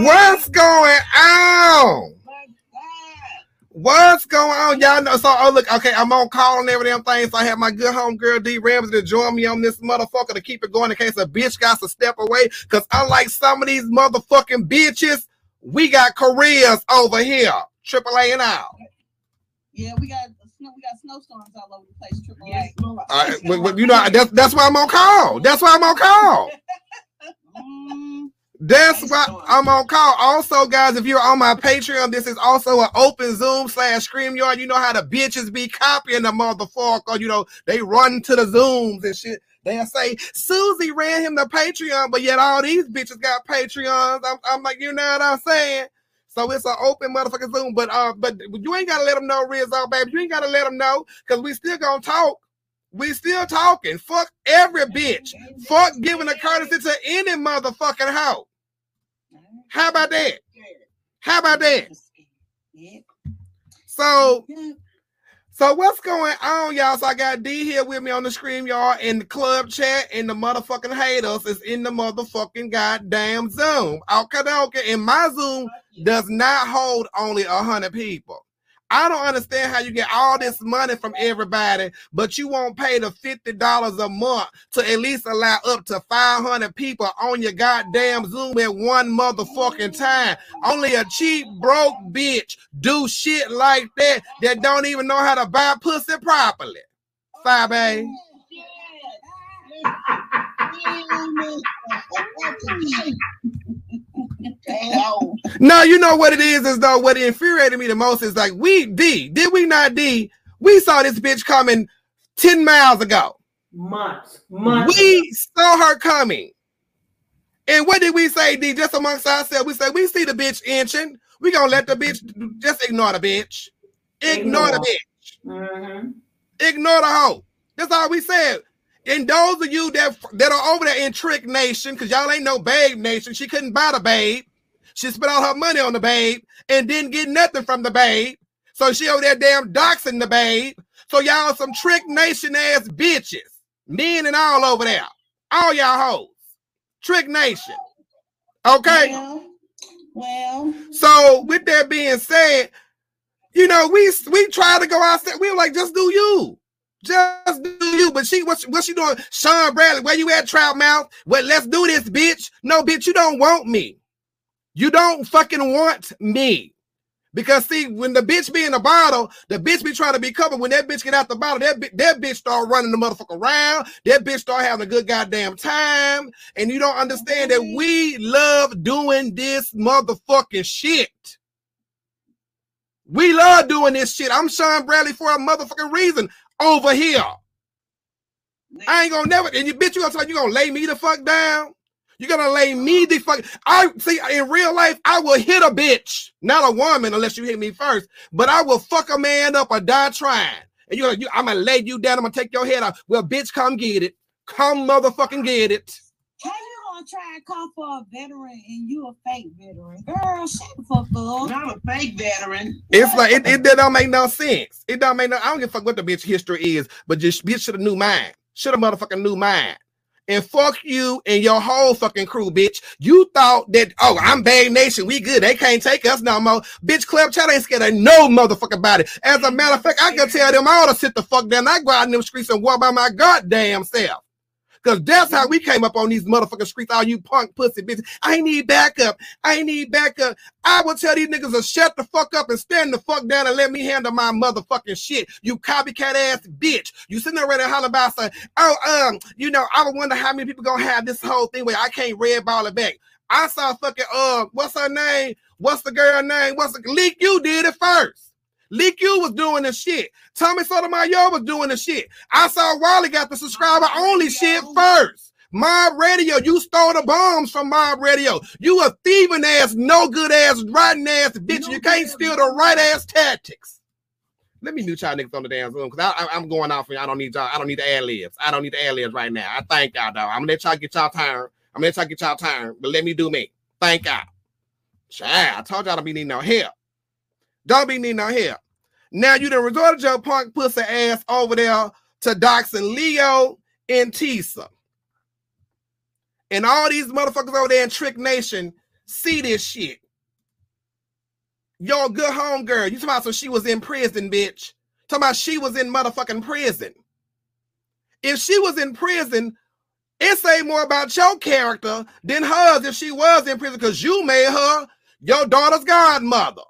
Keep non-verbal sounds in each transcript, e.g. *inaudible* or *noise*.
What's going on? What's going on? Y'all know. So, oh, look, okay, I'm on call and every damn thing. So, I have my good home girl D Ramsey to join me on this motherfucker to keep it going in case a bitch got to step away. Because, unlike some of these motherfucking bitches, we got careers over here. Triple A and out. Yeah, we got we got snowstorms all over the place. Triple A. All right, well, you know that's that's why I'm on call. That's why I'm on call. *laughs* mm. That's why I'm on call. Also, guys, if you're on my Patreon, this is also an open Zoom slash StreamYard. You know how the bitches be copying the motherfucker. You know, they run to the Zooms and shit. They'll say, Susie ran him the Patreon, but yet all these bitches got Patreons. I'm, I'm like, you know what I'm saying? So it's an open motherfucking Zoom. But uh, but you ain't gotta let them know, Rizzo, baby. You ain't gotta let them know because we still gonna talk. We still talking. Fuck every bitch. Fuck giving a courtesy to any motherfucking hoe. How about that? How about that? So, so what's going on, y'all? So I got D here with me on the screen, y'all, in the club chat, and the motherfucking haters is in the motherfucking goddamn Zoom. Okay, okay. And my Zoom does not hold only a hundred people. I don't understand how you get all this money from everybody, but you won't pay the $50 a month to at least allow up to 500 people on your goddamn Zoom at one motherfucking time. Only a cheap, broke bitch do shit like that that don't even know how to buy pussy properly. Five A. *laughs* no, you know what it is, is though what infuriated me the most is like we D, did we not D? We saw this bitch coming 10 miles ago. Months. Months. We saw her coming. And what did we say, D? Just amongst ourselves, we said we see the bitch inching. We gonna let the bitch just ignore the bitch. Ignore, ignore. the bitch. Mm-hmm. Ignore the hoe. That's all we said. And those of you that that are over there in Trick Nation, because y'all ain't no Babe Nation, she couldn't buy the Babe. She spent all her money on the Babe and didn't get nothing from the Babe. So she over there damn doxing the Babe. So y'all some Trick Nation ass bitches, men and all over there, all y'all hoes, Trick Nation. Okay. Well, well. So with that being said, you know we we try to go outside. We were like, just do you. Just do you, but she what's what she doing? Sean Bradley, where you at, Trout Mouth? Well, let's do this, bitch. No, bitch, you don't want me. You don't fucking want me. Because see, when the bitch be in the bottle, the bitch be trying to be covered. When that bitch get out the bottle, that, that bitch start running the motherfucker around. That bitch start having a good goddamn time. And you don't understand that we love doing this motherfucking shit. We love doing this shit. I'm Sean Bradley for a motherfucking reason over here. I ain't gonna never, and you bitch, you gonna tell you gonna lay me the fuck down. You're gonna lay me the fuck. I see in real life, I will hit a bitch, not a woman, unless you hit me first. But I will fuck a man up or die trying. And you're you, I'm gonna lay you down. I'm gonna take your head off. Well, bitch, come get it. Come motherfucking get it gonna try and come for a veteran and you a fake veteran. Girl, shut the fuck up. Not a fake veteran. It's like it, it, it don't make no sense. It don't make no I don't give a fuck what the bitch history is, but just bitch should have knew mine. Should have motherfucking knew mine. And fuck you and your whole fucking crew, bitch. You thought that, oh, I'm Babe Nation. We good. They can't take us no more. Bitch, Club Chat ain't scared of no motherfucking body. As a matter of fact, I can tell them all to sit the fuck down. I go out in them streets and walk by my goddamn self. Because that's how we came up on these motherfucking streets. All you punk pussy bitches. I need backup. I need backup. I will tell these niggas to shut the fuck up and stand the fuck down and let me handle my motherfucking shit. You copycat ass bitch. You sitting there ready to holler about saying, oh, um, you know, I wonder how many people gonna have this whole thing where I can't red ball it back. I saw fucking uh, what's her name? What's the girl name? What's the leak? You did it first. Leak you was doing the shit. Tommy Sotomayor was doing the shit. I saw Wally got the subscriber only shit first. Mob Radio, you stole the bombs from Mob Radio. You a thieving ass, no good ass, rotten ass bitch. You can't steal the right ass tactics. Let me mute y'all niggas on the damn Zoom because I, am going off and I don't need y'all. I don't need the ad libs. I don't need the ad libs right now. I thank y'all though. I'm gonna let y'all get y'all turn. I'm gonna let y'all get y'all turn, but let me do me. Thank y'all. Child, I told y'all to be needing no help. Don't be needing no help. Now you done resorted your punk pussy ass over there to Dox and Leo and Tisa. And all these motherfuckers over there in Trick Nation see this shit. Your good home girl. You talking about so she was in prison, bitch. Talking about she was in motherfucking prison. If she was in prison, it say more about your character than hers if she was in prison because you made her your daughter's godmother.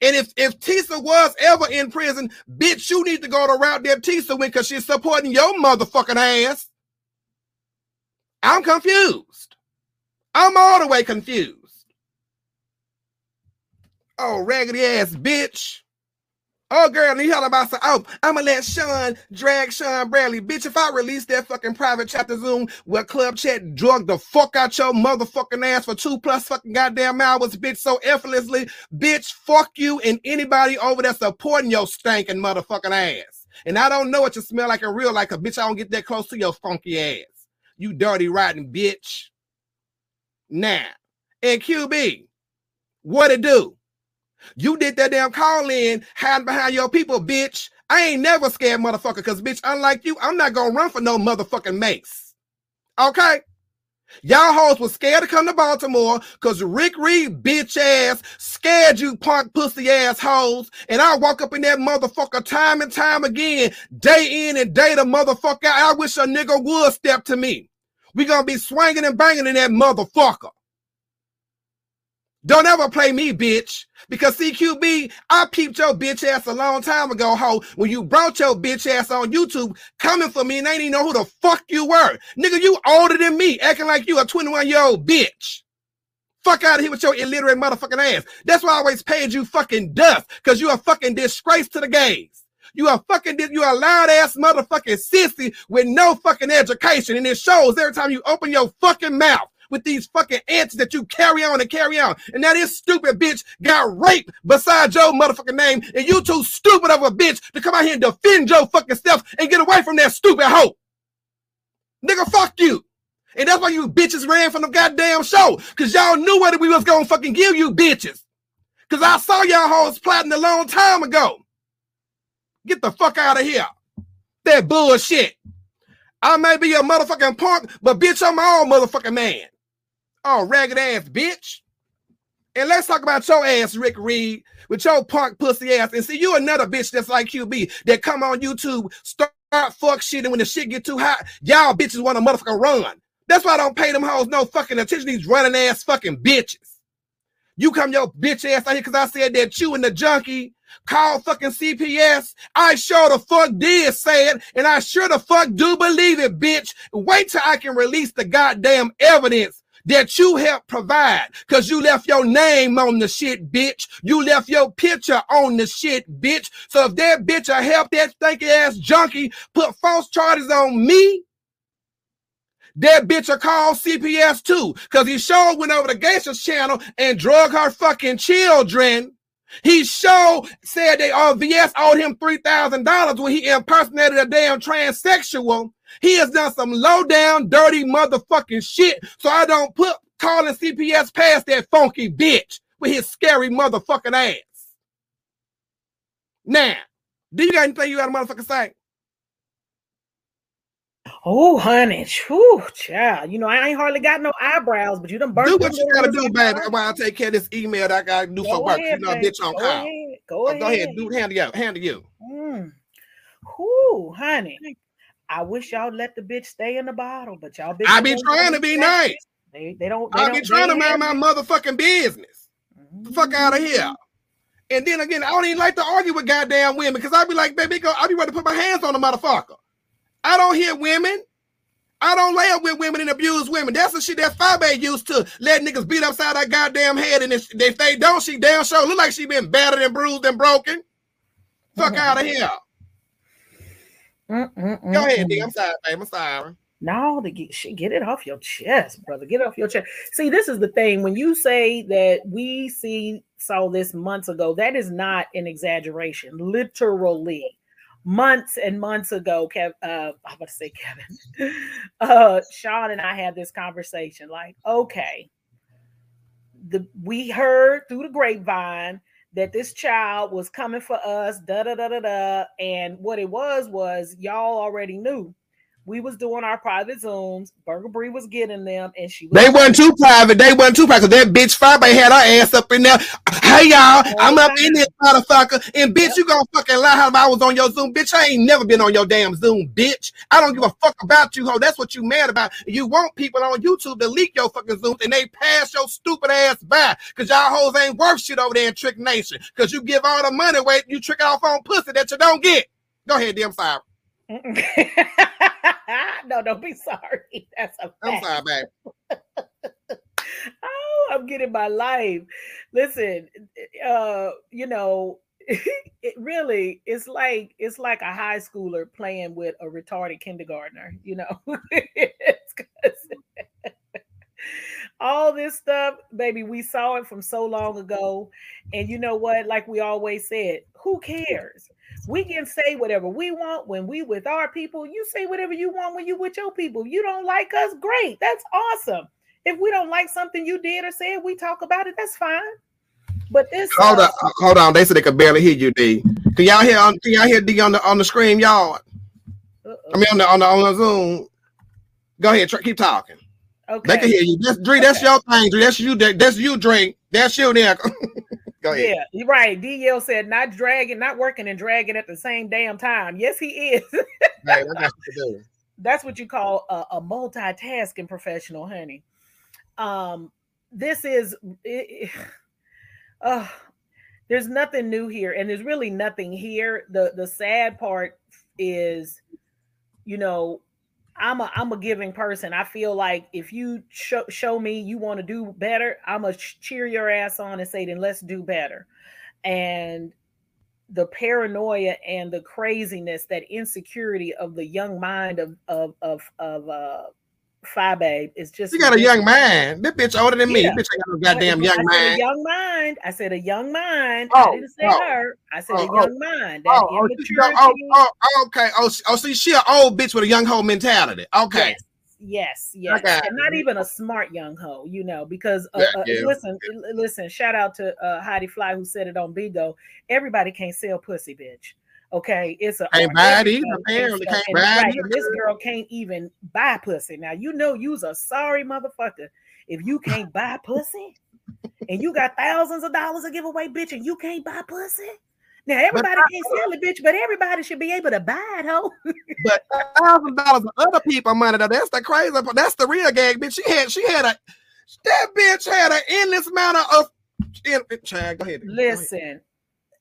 And if if Tisa was ever in prison, bitch, you need to go to route that Tisa went because she's supporting your motherfucking ass. I'm confused. I'm all the way confused. Oh, raggedy ass bitch. Oh, girl, and heard about some. Oh, I'ma let Sean drag Sean Bradley. Bitch, if I release that fucking private chapter Zoom where Club Chat drug the fuck out your motherfucking ass for two plus fucking goddamn hours, bitch, so effortlessly, bitch, fuck you and anybody over there supporting your stinking motherfucking ass. And I don't know what you smell like in real life, a bitch, I don't get that close to your funky ass. You dirty, rotten bitch. Now, and QB, what it do? You did that damn call in hiding behind your people, bitch. I ain't never scared, motherfucker, because, bitch, unlike you, I'm not going to run for no motherfucking mace. Okay? Y'all hoes was scared to come to Baltimore because Rick Reed, bitch ass, scared you punk pussy ass hoes. And I walk up in that motherfucker time and time again, day in and day the motherfucker. I wish a nigga would step to me. We gonna be swinging and banging in that motherfucker. Don't ever play me, bitch. Because CQB, I peeped your bitch ass a long time ago, ho, when you brought your bitch ass on YouTube coming for me and they didn't even know who the fuck you were. Nigga, you older than me, acting like you a 21 year old bitch. Fuck out of here with your illiterate motherfucking ass. That's why I always paid you fucking dust, because you a fucking disgrace to the gays. You a fucking, you a loud ass motherfucking sissy with no fucking education. And it shows every time you open your fucking mouth with these fucking ants that you carry on and carry on. And now this stupid bitch got raped beside your motherfucking name, and you too stupid of a bitch to come out here and defend your fucking self and get away from that stupid hoe. Nigga, fuck you. And that's why you bitches ran from the goddamn show. Cause y'all knew what we was gonna fucking give you bitches. Cause I saw y'all hoes plotting a long time ago. Get the fuck out of here. That bullshit. I may be a motherfucking punk, but bitch, I'm my own motherfucking man. Oh, ragged ass bitch. And let's talk about your ass, Rick Reed, with your punk pussy ass. And see, you another bitch that's like QB that come on YouTube, start fuck shit, and when the shit get too hot, y'all bitches want to motherfucker run. That's why I don't pay them hoes no fucking attention. These running ass fucking bitches. You come your bitch ass out here because I said that you and the junkie called fucking CPS. I sure the fuck did say it, and I sure the fuck do believe it, bitch. Wait till I can release the goddamn evidence that you helped provide because you left your name on the shit, bitch. You left your picture on the shit, bitch. So if that bitch or help that stinky ass junkie put false charges on me, that bitch will call CPS too because he sure went over to Geisha's channel and drug her fucking children. He sure said they RVS owed him $3,000 when he impersonated a damn transsexual he has done some low down, dirty motherfucking shit. So I don't put calling CPS past that funky bitch with his scary motherfucking ass. Now, do you got anything you got to motherfucking say? Oh, honey, whew, child. You know, I ain't hardly got no eyebrows, but you done burnt. Do what you gotta do, baby. While I take care of this email that I gotta do go for work. You know, bitch on go call. Ahead. Go, oh, ahead. go ahead, do hand you, hand you. Mm. Whew, honey. I wish y'all let the bitch stay in the bottle, but y'all. I be trying to be nice. They, they don't. They I don't, be trying to mind my motherfucking business. The fuck out of mm-hmm. here. And then again, I don't even like to argue with goddamn women because I'd be like, baby, go, I'd be ready to put my hands on the motherfucker. I don't hear women. I don't lay up with women and abuse women. That's the shit that Fabe used to let niggas beat upside her goddamn head. And if, if they don't, she damn sure look like she been battered and bruised and broken. Fuck mm-hmm. out of here. Mm-mm-mm-mm. Go ahead, D. I'm sorry, babe. I'm sorry. No, to get shit, get it off your chest, brother. Get it off your chest. See, this is the thing. When you say that we see saw this months ago, that is not an exaggeration. Literally, months and months ago, Kev, uh, I'm about to say Kevin, *laughs* uh, Sean and I had this conversation. Like, okay, the we heard through the grapevine that this child was coming for us, da da da da da, and what it was was y'all already knew We was doing our private zooms. Burger Bree was getting them, and she was They wasn't too private. They wasn't too private. That bitch Fabe had her ass up in there. Hey y'all, oh, I'm up in this motherfucker. And bitch, Yep. you gonna fucking lie how I was on your Zoom. Bitch, I ain't never been on your damn Zoom, bitch. I don't give a fuck about you, ho. That's what you mad about. You want people on YouTube to leak your fucking Zooms and they pass your stupid ass by. Cause y'all hoes ain't worth shit over there in Trick Nation. Cause you give all the money away, you trick off on pussy that you don't get. Go ahead, damn sorry. *laughs* no, don't be sorry. That's a I'm sorry, baby. Oh, I'm getting my life. Listen, uh, you know, *laughs* it really it's like it's like a high schooler playing with a retarded kindergartner, you know. *laughs* All this stuff, baby, we saw it from so long ago. And you know what? Like we always said, who cares? We can say whatever we want when we with our people. You say whatever you want when you with your people. You don't like us, great. That's awesome. If we don't like something you did or said, we talk about it. That's fine. But this Hold uh, on, hold on. They said they could barely hear you, D. Can y'all hear? Can y'all hear D on the on the screen, y'all? uh-uh. I mean, on the on the, on the Zoom. Go ahead, try, keep talking. okay. They can hear you. That's Dree. That's Okay. your thing, Dree. That's you. That's you, Dree. That's you, there. *laughs* Go ahead. Yeah, you're right. DL said not dragging, not working and dragging at the same damn time. Yes, he is. *laughs* Hey, what got you to do? That's what you call a, a multitasking professional, honey. Um, this is it, *sighs* uh, there's nothing new here, and there's really nothing here. The the sad part is, you know, I'm a I'm a giving person. I feel like if you show show me you want to do better, I'm gonna cheer your ass on and say, then let's do better. And the paranoia and the craziness, that insecurity of the young mind of of of of uh Fabe is just She got a young man. This bitch older than me. Yeah. Bitch ain't got no goddamn I young said man. a young mind. I said a young mind. Oh, I didn't say oh, her. I said oh, a oh, young mind. That Oh, oh, oh, oh, oh, okay. Oh, she- oh, see, she an old bitch with a young hoe mentality. Okay. Yes, yes, yes. got and not even a smart young hoe, you know, because uh, Yeah, uh, listen, l- listen, shout out to uh, Heidi Fly who said it on Bigo. Everybody can't sell pussy, bitch. Okay, it's a Can't art. buy it either, apparently. Can't buy right, this girl can't even buy pussy. Now you know you's a sorry motherfucker if you can't buy pussy and you got thousands of dollars to give away, bitch, and you can't buy pussy. Now everybody can't sell it, bitch, but everybody should be able to buy it, ho. But thousand dollars of other people money. though, That's the crazy. That's the real gag, bitch. She had. She had a. That bitch had an endless amount of. In, Chad, go ahead. Go ahead. Listen,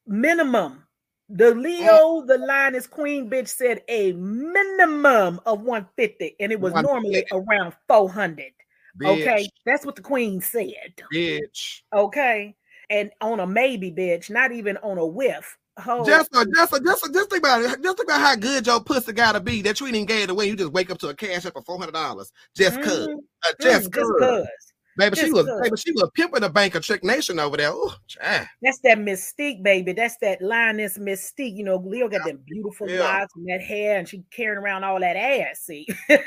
minimum. The Leo, the lioness Queen bitch said a minimum of 150, and it was normally around 400. Bitch, Okay, that's what the Queen said. Bitch. Okay, and on a maybe, bitch, not even on a whiff. Oh, Just, uh, just, uh, just, uh, just think about it. Just think about how good your pussy gotta be that you ain't gave it away. You just wake up to a cash up for four hundred dollars just cause, mhm, uh, mm, just just cause. Baby, she was 'cause. baby, she was pimping the bank of Trick Nation over there. Oh, That's that mystique, baby. That's that lioness mystique. You know, Leo got them beautiful Yeah. locks and that hair, and she carrying around all that ass. See, *laughs* Now,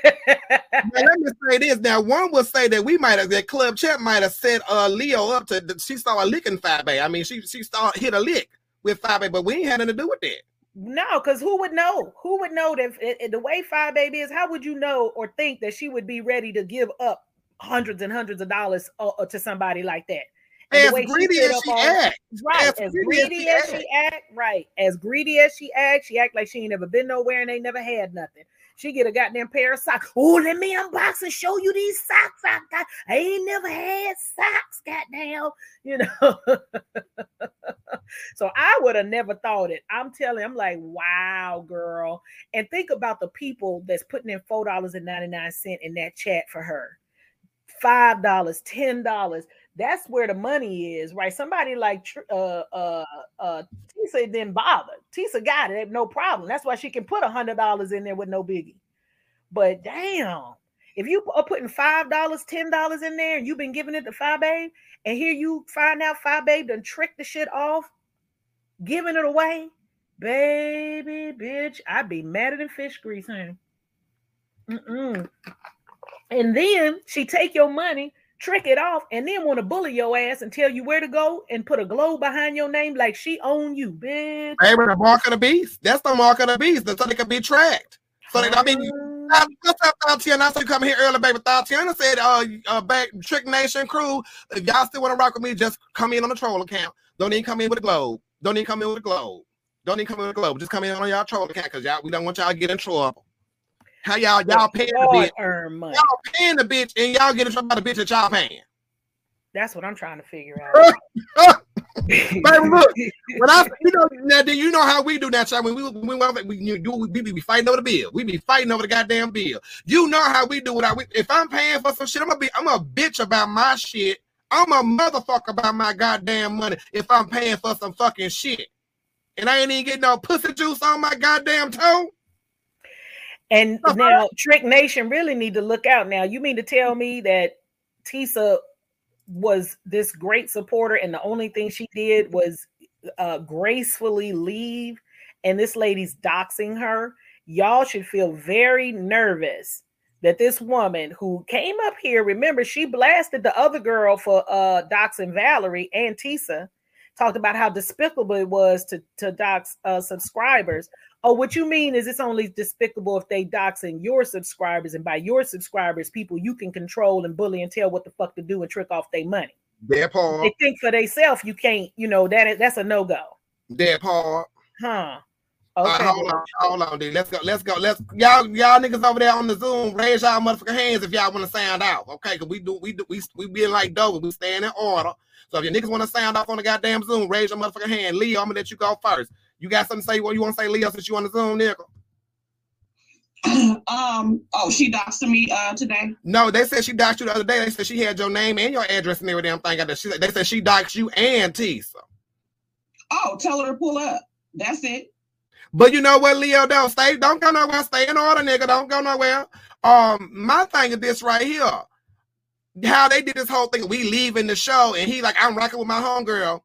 let me say this. Now, one would say that we might have that club chat might have set uh Leo up to she saw a licking five bay. I mean, she she saw hit a lick with five bay, but we ain't had nothing to do with that. No, because who would know? Who would know that if, if the way Five Baby is? How would you know or think that she would be ready to give up hundreds and hundreds of dollars uh, uh, to somebody like that? And As greedy stood as she on- act, right? as As greedy as she as she act, right? As greedy as she act, she act like she ain't never been nowhere and ain't never had nothing. She get a goddamn pair of socks. Oh, let me unbox and show you these socks I got. I ain't never had socks, goddamn. You know. *laughs* so I would have never thought it. I'm telling, I'm like, wow, girl. And think about the people that's putting in four dollars and ninety nine cent in that chat for her. Five dollars, ten dollars. That's where the money is, right? Somebody like uh uh uh Tisa didn't bother. Tisa got it, no problem. That's why she can put a hundred dollars in there with no biggie. But damn, if you are putting five dollars, ten dollars in there, and you've been giving it to Five Babe, and here you find out Five Babe done trick the shit off, giving it away, baby, bitch, I'd be madder than fish grease, honey. Mm-mm. And then she take your money, trick it off, and then want to bully your ass and tell you where to go and put a globe behind your name like she own you, bitch. baby, the mark of the beast. That's the mark of the beast. That's so they can be tracked. So they, I mean, Uh, What's up, Tatiana? I saw you coming here early, baby. Tatiana said, uh, uh, back Trick Nation crew, if y'all still want to rock with me, just come in on the troll account. Don't even come in with a globe. Don't even come in with a globe. Don't even come in with a globe. Just come in on y'all troll account because y'all we don't want y'all to get in trouble. How y'all y'all paying the bitch? Y'all paying the bitch and y'all getting in trouble by the bitch that y'all paying. That's what I'm trying to figure out. *laughs* *laughs* Baby, look, When I, you know, now do you know how we do that? Shot? When we when we, we, do, we be, be fighting over the bill. We be fighting over the goddamn bill. You know how we do it. If I'm paying for some shit, I'm gonna be, I'm a bitch about my shit. I'm a motherfucker about my goddamn money. If I'm paying for some fucking shit, and I ain't even getting no pussy juice on my goddamn toe. And Uh-huh. now Trick Nation really need to look out. Now, you mean to tell me that Tisa was this great supporter, and the only thing she did was uh, gracefully leave, and this lady's doxing her? Y'all should feel very nervous that this woman who came up here, remember, she blasted the other girl for uh, doxing Valerie and Tisa, talked about how despicable it was to, to dox uh, subscribers. Oh, what you mean is it's only despicable if they doxing your subscribers, and by your subscribers, people you can control and bully and tell what the fuck to do and trick off their money. That part, They think for themselves, you can't, you know, that that's a no go, that part. huh? All right, Okay, hold on, hold on, dude. Let's go, let's go. Let's y'all, y'all niggas over there on the Zoom, raise y'all motherfucking hands if y'all want to sound out. Okay, cause we do, we do, we we being like double. we staying in order. So if your niggas want to sound off on the goddamn Zoom, raise your motherfucking hand. Leo, I'm gonna let you go first. You got something to say? What you want to say, Leo? Since you on the Zoom, nigga? *clears throat* um, oh, she doxed me uh today. No, they said she doxed you the other day. They said she had your name and your address and every damn thing. She, they said she doxed you and T. So. Oh, tell her to pull up. That's it. But you know what, Leo? Don't stay. Don't go nowhere. Stay in order, nigga. Don't go nowhere. Um, my thing is this right here. How they did this whole thing. We leaving the show, and he like, I'm rocking with my homegirl.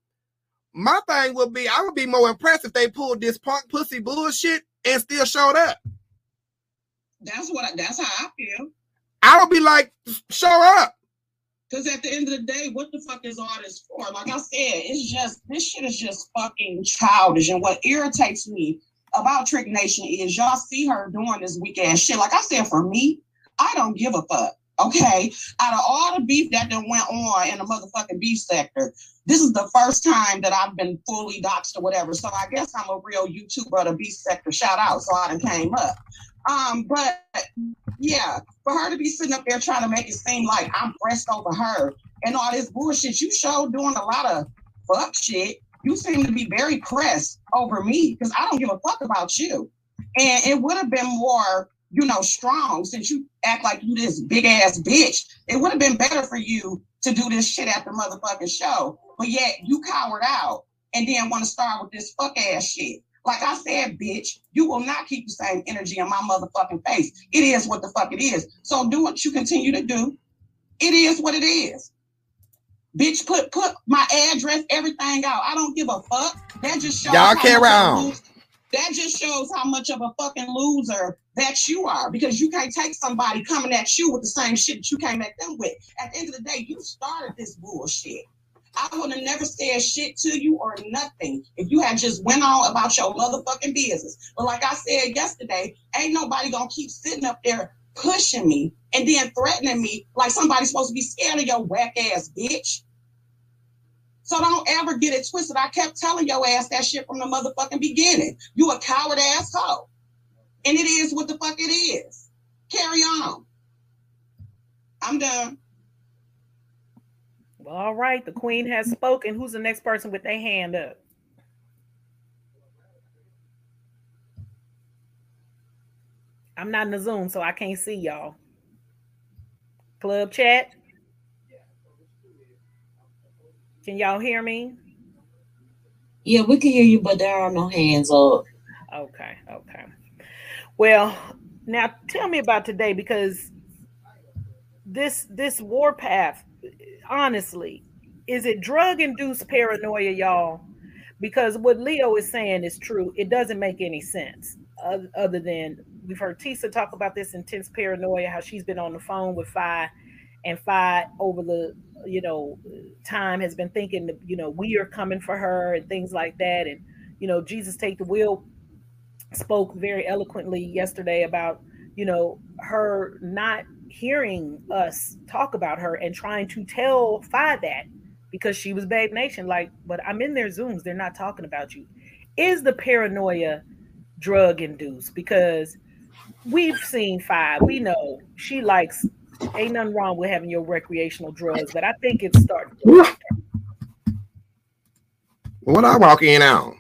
My thing would be, I would be more impressed if they pulled this punk pussy bullshit and still showed up. That's what. I, that's how I feel. I would be like, show up. Because at the end of the day, what the fuck is all this for? Like I said, it's just this shit is just fucking childish. And what irritates me about Trick Nation is y'all see her doing this weak ass shit. Like I said, for me, I don't give a fuck. Okay, out of all the beef that then went on in the motherfucking beef sector, this is the first time that I've been fully doxxed or whatever. So I guess I'm a real YouTuber of the beef sector. Shout out, so I done came up. Um, but yeah, for her to be sitting up there trying to make it seem like I'm pressed over her and all this bullshit, you show doing a lot of fuck shit. You seem to be very pressed over me because I don't give a fuck about you. And it would have been more, you know, strong since you act like you this big ass bitch. It would have been better for you to do this shit at the motherfucking show. But yet you cowered out and then want to start with this fuck ass shit. Like I said, bitch, you will not keep the same energy in my motherfucking face. It is what the fuck it is. So do what you continue to do. It is what it is. Bitch, put put my address, everything out. I don't give a fuck. That just shows Y'all how carry much of a loser- That just shows how much of a fucking loser that you are because you can't take somebody coming at you with the same shit that you came at them with. At the end of the day, you started this bullshit. I would have never said shit to you or nothing if you had just went on about your motherfucking business. But like I said yesterday, ain't nobody gonna keep sitting up there pushing me and then threatening me like somebody's supposed to be scared of your whack ass bitch. So don't ever get it twisted. I kept telling your ass that shit from the motherfucking beginning. You a coward asshole. And it is what the fuck it is. Carry on. I'm done. All right. The queen has spoken. Who's the next person with their hand up? I'm not in the Zoom, so I can't see y'all. Club chat. Can y'all hear me? Yeah, we can hear you, but there are no hands up. Okay, okay. Well, now tell me about today because this this warpath, honestly, is it drug induced paranoia, y'all? Because what Leo is saying is true. It doesn't make any sense other than we've heard Tisa talk about this intense paranoia, how she's been on the phone with Fi, and Fi over the you know time has been thinking you know we are coming for her and things like that, and you know Jesus take the wheel spoke very eloquently yesterday about you know, her not hearing us talk about her and trying to tell Fi that because she was Babe Nation, like, but I'm in their Zooms, they're not talking about you. Is the paranoia drug induced? Because we've seen Fi, we know she likes, ain't nothing wrong with having your recreational drugs, but I think it's starting. To what I walk in on?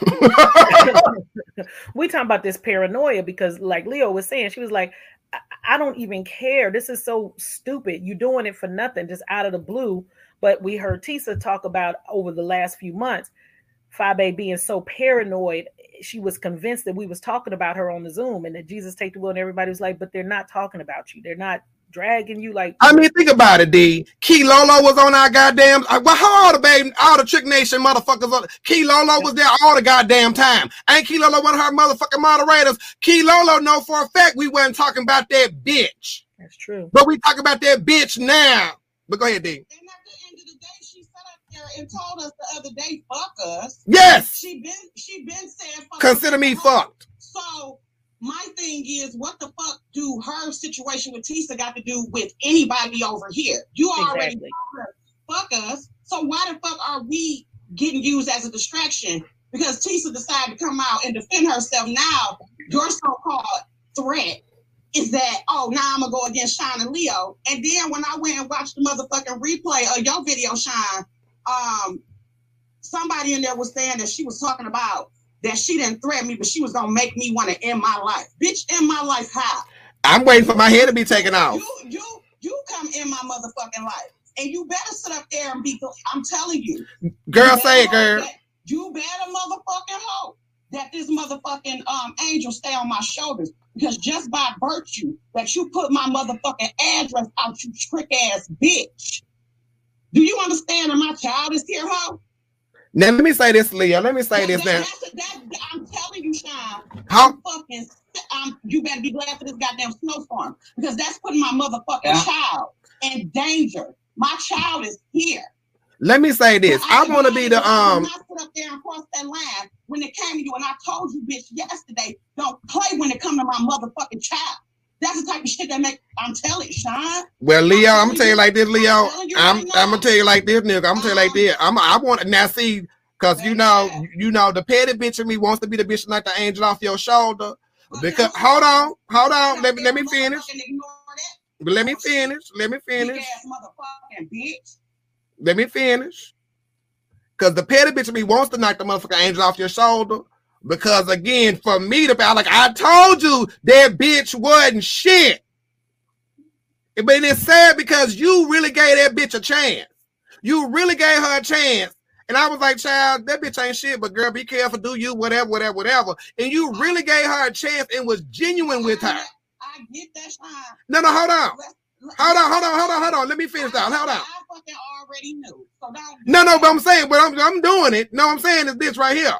*laughs* we talking about this paranoia because, like Leo was saying, she was like, I, I don't even care. This is so stupid. You're doing it for nothing, just out of the blue. But we heard Tisa talk about over the last few months, Fabe being so paranoid. She was convinced that we was talking about her on the Zoom and that Jesus take the wheel, and everybody was like, but they're not talking about you. They're not dragging you like I mean, think about it, D. Key Lolo was on our goddamn uh, well, how all the baby all the trick nation motherfuckers on Key Lolo was there all the goddamn time. Ain't Key Lolo one of her motherfucking moderators. Key Lolo know for a fact we wasn't talking about that bitch. That's true. But we talking about that bitch now. But go ahead, D. And at the end of the day, she sat up there and told us the other day, fuck us. Yes. She been she been saying fuck Consider us. me fucked. So my thing is, what the fuck do her situation with Tisa got to do with anybody over here? You already Exactly. fuck us. So why the fuck are we getting used as a distraction? Because Tisa decided to come out and defend herself. Now your so-called threat is that oh now I'm gonna go against Sean and Leo. And then when I went and watched the motherfucking replay of your video, Sean, um, somebody in there was saying that she was talking about that she didn't threaten me, but she was gonna make me want to end my life. Bitch, end my life how? I'm waiting for my head to be taken off. You you you come in my motherfucking life. And you better sit up there and be I'm telling you. Girl, you say it, girl. that- You better motherfucking hope that this motherfucking um angel stay on my shoulders. Because just by virtue that you put my motherfucking address out, you trick ass bitch. Do you understand that my child is here, ho? Now let me say this, Leo. Let me say That- this now. that- I'm telling you, Sean. How I'm fucking. Um, you better be glad for this goddamn snowstorm because that's putting my motherfucking Yeah. child in danger. My child is here. let me say this. I want to be the um will not sit up there and cross that line when it came to you, and I told you, bitch, yesterday, don't play when it come to my motherfucking child. That's the type of shit that make. I'm telling you, Sean. well, Leo, I'm gonna tell you like this, Leo. I'm I'm right I'm gonna tell you like this, nigga. I'm gonna tell you like this. I'm I want now see because you know you know the petty bitch in me wants to be the bitch like the angel off your shoulder. Because hold on, hold on. Let me let me finish. Let me finish. Let me finish. big-ass motherfucking bitch. Let me finish. Because the petty bitch in me wants to knock the motherfucking angel off your shoulder. Because again, for me to be like I told you that bitch wasn't shit. But it's sad because you really gave that bitch a chance. You really gave her a chance. And I was like, child, that bitch ain't shit, but girl, be careful, do you, whatever, whatever, whatever. And you really gave her a chance and was genuine with her. I get that, Sean. No, no, hold on. Hold on, hold on, hold on, hold on. Let me finish that. Hold on. I fucking already knew. So. No, no, but I'm saying, but I'm, I'm doing it. No, I'm saying is this right here.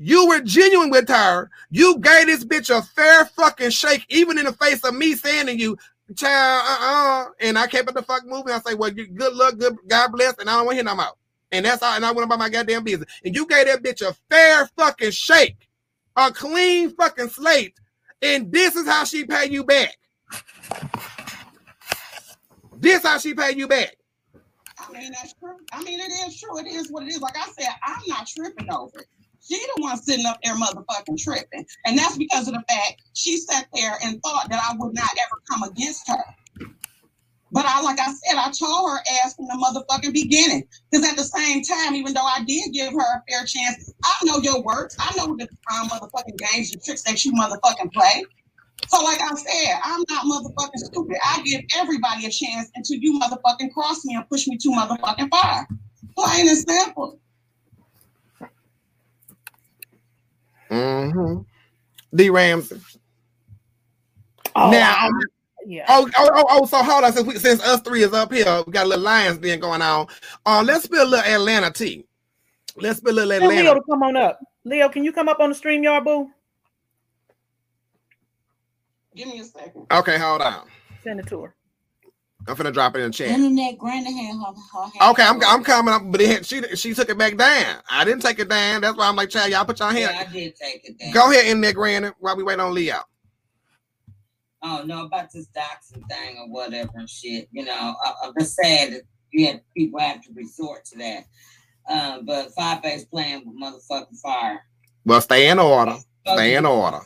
You were genuine with her. You gave this bitch a fair fucking shake, even in the face of me saying to you, child, uh-uh. And I kept it the fuck moving. I say, well, good luck, good God bless, and I don't want to hear no more. And that's all, and I went about my goddamn business. And you gave that bitch a fair fucking shake, a clean fucking slate. And this is how she pay you back. This how she pay you back. I mean, that's true. I mean, it is true. It is what it is. Like I said, I'm not tripping over it. She the one sitting up there motherfucking tripping. And that's because of the fact she sat there and thought that I would not ever come against her. But I, like I said, I told her ass from the motherfucking beginning. Because at the same time, even though I did give her a fair chance, I know your works. I know the um, motherfucking games and tricks that you motherfucking play. So, like I said, I'm not motherfucking stupid. I give everybody a chance until you motherfucking cross me and push me to motherfucking fire. Plain and simple. Mm-hmm. D Ramsey. Oh, now, I- yeah. oh, oh, oh, oh, so hold on. Since, we, since us three is up here, we got a little Lions thing going on. Uh, let's spit a little Atlanta tea. Let's spit a little Tell Leo to come on up. Leo, can you come up on the StreamYard, boo? Give me a second. Okay, hold on. Send it to her. I'm finna drop it in the chat. Internet granted had her, her Okay, I'm. I'm coming up, but it she she took it back down. I didn't take it down. That's why I'm like, child, y'all put your hand. Yeah, I did take it down. Go ahead in there, Granny, while we wait on Leo. oh no about this doxing thing or whatever and shit. You know, I, I'm just sad that you had people have to resort to that. Um, but Five Base playing with motherfucking fire. Well, stay in order. Stay in order.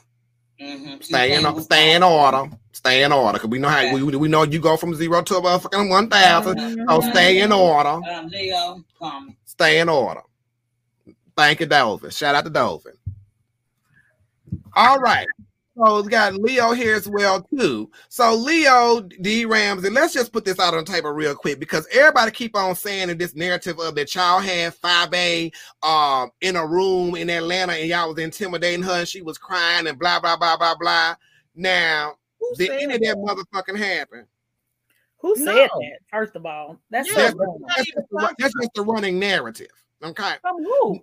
Mm-hmm. Stay in, stay in order. Stay in order. Cause we know how we, we know you go from zero to a fucking one thousand. So stay in order. Um, Leo, call me. Stay in order. Thank you, Dolphin. Shout out to Dolphin. All right. So it's got Leo here as well too. So Leo D Ramsey, let's just put this out on the table real quick because everybody keep on saying in this narrative of that y'all had 5A um in a room in Atlanta and y'all was intimidating her and she was crying and blah blah blah blah blah. Now, Who did said any of that that? motherfucking happen? Who said No. that? First of all, that's Yeah, so That's, that's, just, the, that's just the running narrative. Okay. From who?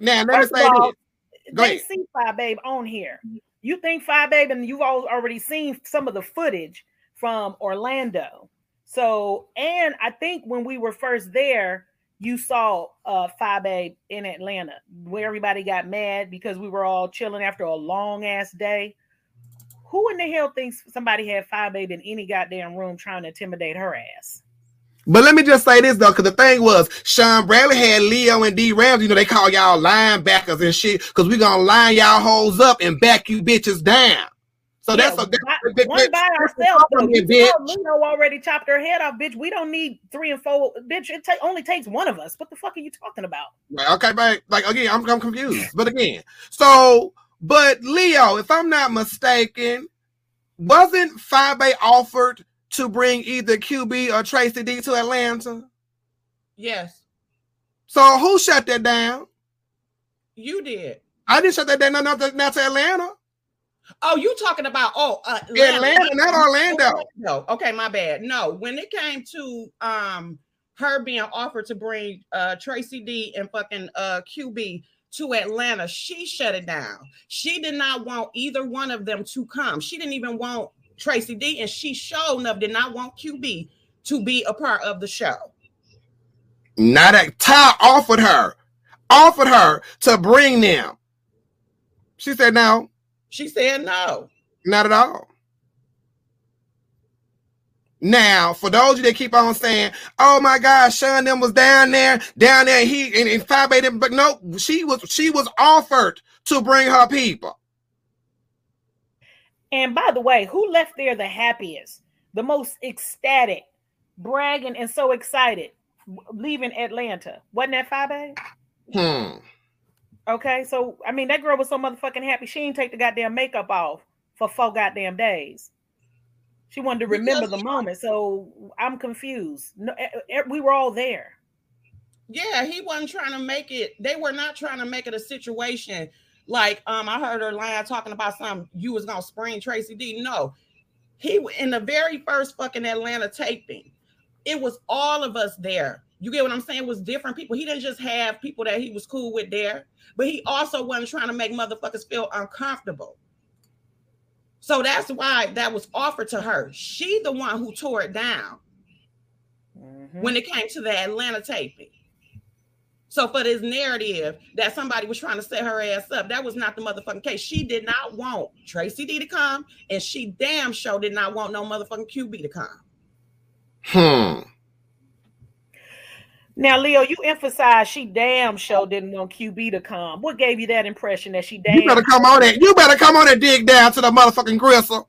Now let me First of say all, this. Go they ahead. see Five Babe on here. You think Five Babe, and you've all already seen some of the footage from Orlando. So, and I think when we were first there, you saw uh Five Babe in Atlanta, where everybody got mad because we were all chilling after a long ass day. Who in the hell thinks somebody had Five Babe in any goddamn room trying to intimidate her ass? But let me just say this though, because the thing was, Sean Bradley had Leo and D Rams. You know, they call y'all linebackers and shit, because we gonna line y'all hoes up and back you bitches down. So that's Yeah, a that's by- a big- one big- by that's ourselves. Though. You bitch. Lino already chopped her head off, bitch. We don't need three and four, bitch. It ta- only takes one of us. What the fuck are you talking about? Right, Okay, but like again, I'm, I'm confused. But again, so but Leo, if I'm not mistaken, wasn't Five offered to bring either QB or Tracy D to Atlanta? Yes, So who shut that down? you did. I didn't shut that down. Not to, not to Atlanta. Oh, you talking about oh uh, Atlanta, not Orlando. No, okay, my bad. No, when it came to um her being offered to bring uh Tracy D and fucking uh QB to Atlanta, she shut it down. She did not want either one of them to come. She didn't even want Tracy D, and she showed enough did not want QB to be a part of the show. Not that Ty offered her, offered her to bring them. She said, no, She said no. not at all. Now, for those of you that keep on saying, "Oh my God, Sean them was down there, down there," he and, and five eight, but no, she was she was offered to bring her people. And by the way, who left there the happiest, the most ecstatic, bragging and so excited, leaving Atlanta? Wasn't that Five A? Hmm. Okay, so I mean that girl was so motherfucking happy she didn't take the goddamn makeup off for four goddamn days. She wanted to remember Because the moment. So I'm confused. No, we were all there. Yeah, he wasn't trying to make it. They were not trying to make it a situation like um I heard her line talking about something you was gonna spring Tracy D. No, he in the very first fucking Atlanta taping, it was all of us there. You get what I'm saying? It was different people. He didn't just have people that he was cool with there, but he also wasn't trying to make motherfuckers feel uncomfortable. So that's why that was offered to her. She the one who tore it down Mhm. when it came to the Atlanta taping. So for this narrative that somebody was trying to set her ass up, that was not the motherfucking case. She did not want Tracy D to come, and she damn sure did not want no motherfucking QB to come. Hmm. Now, Leo, you emphasized she damn sure didn't want QB to come. What gave you that impression that she damn? You better come on it. You better come on and dig down to the motherfucking gristle.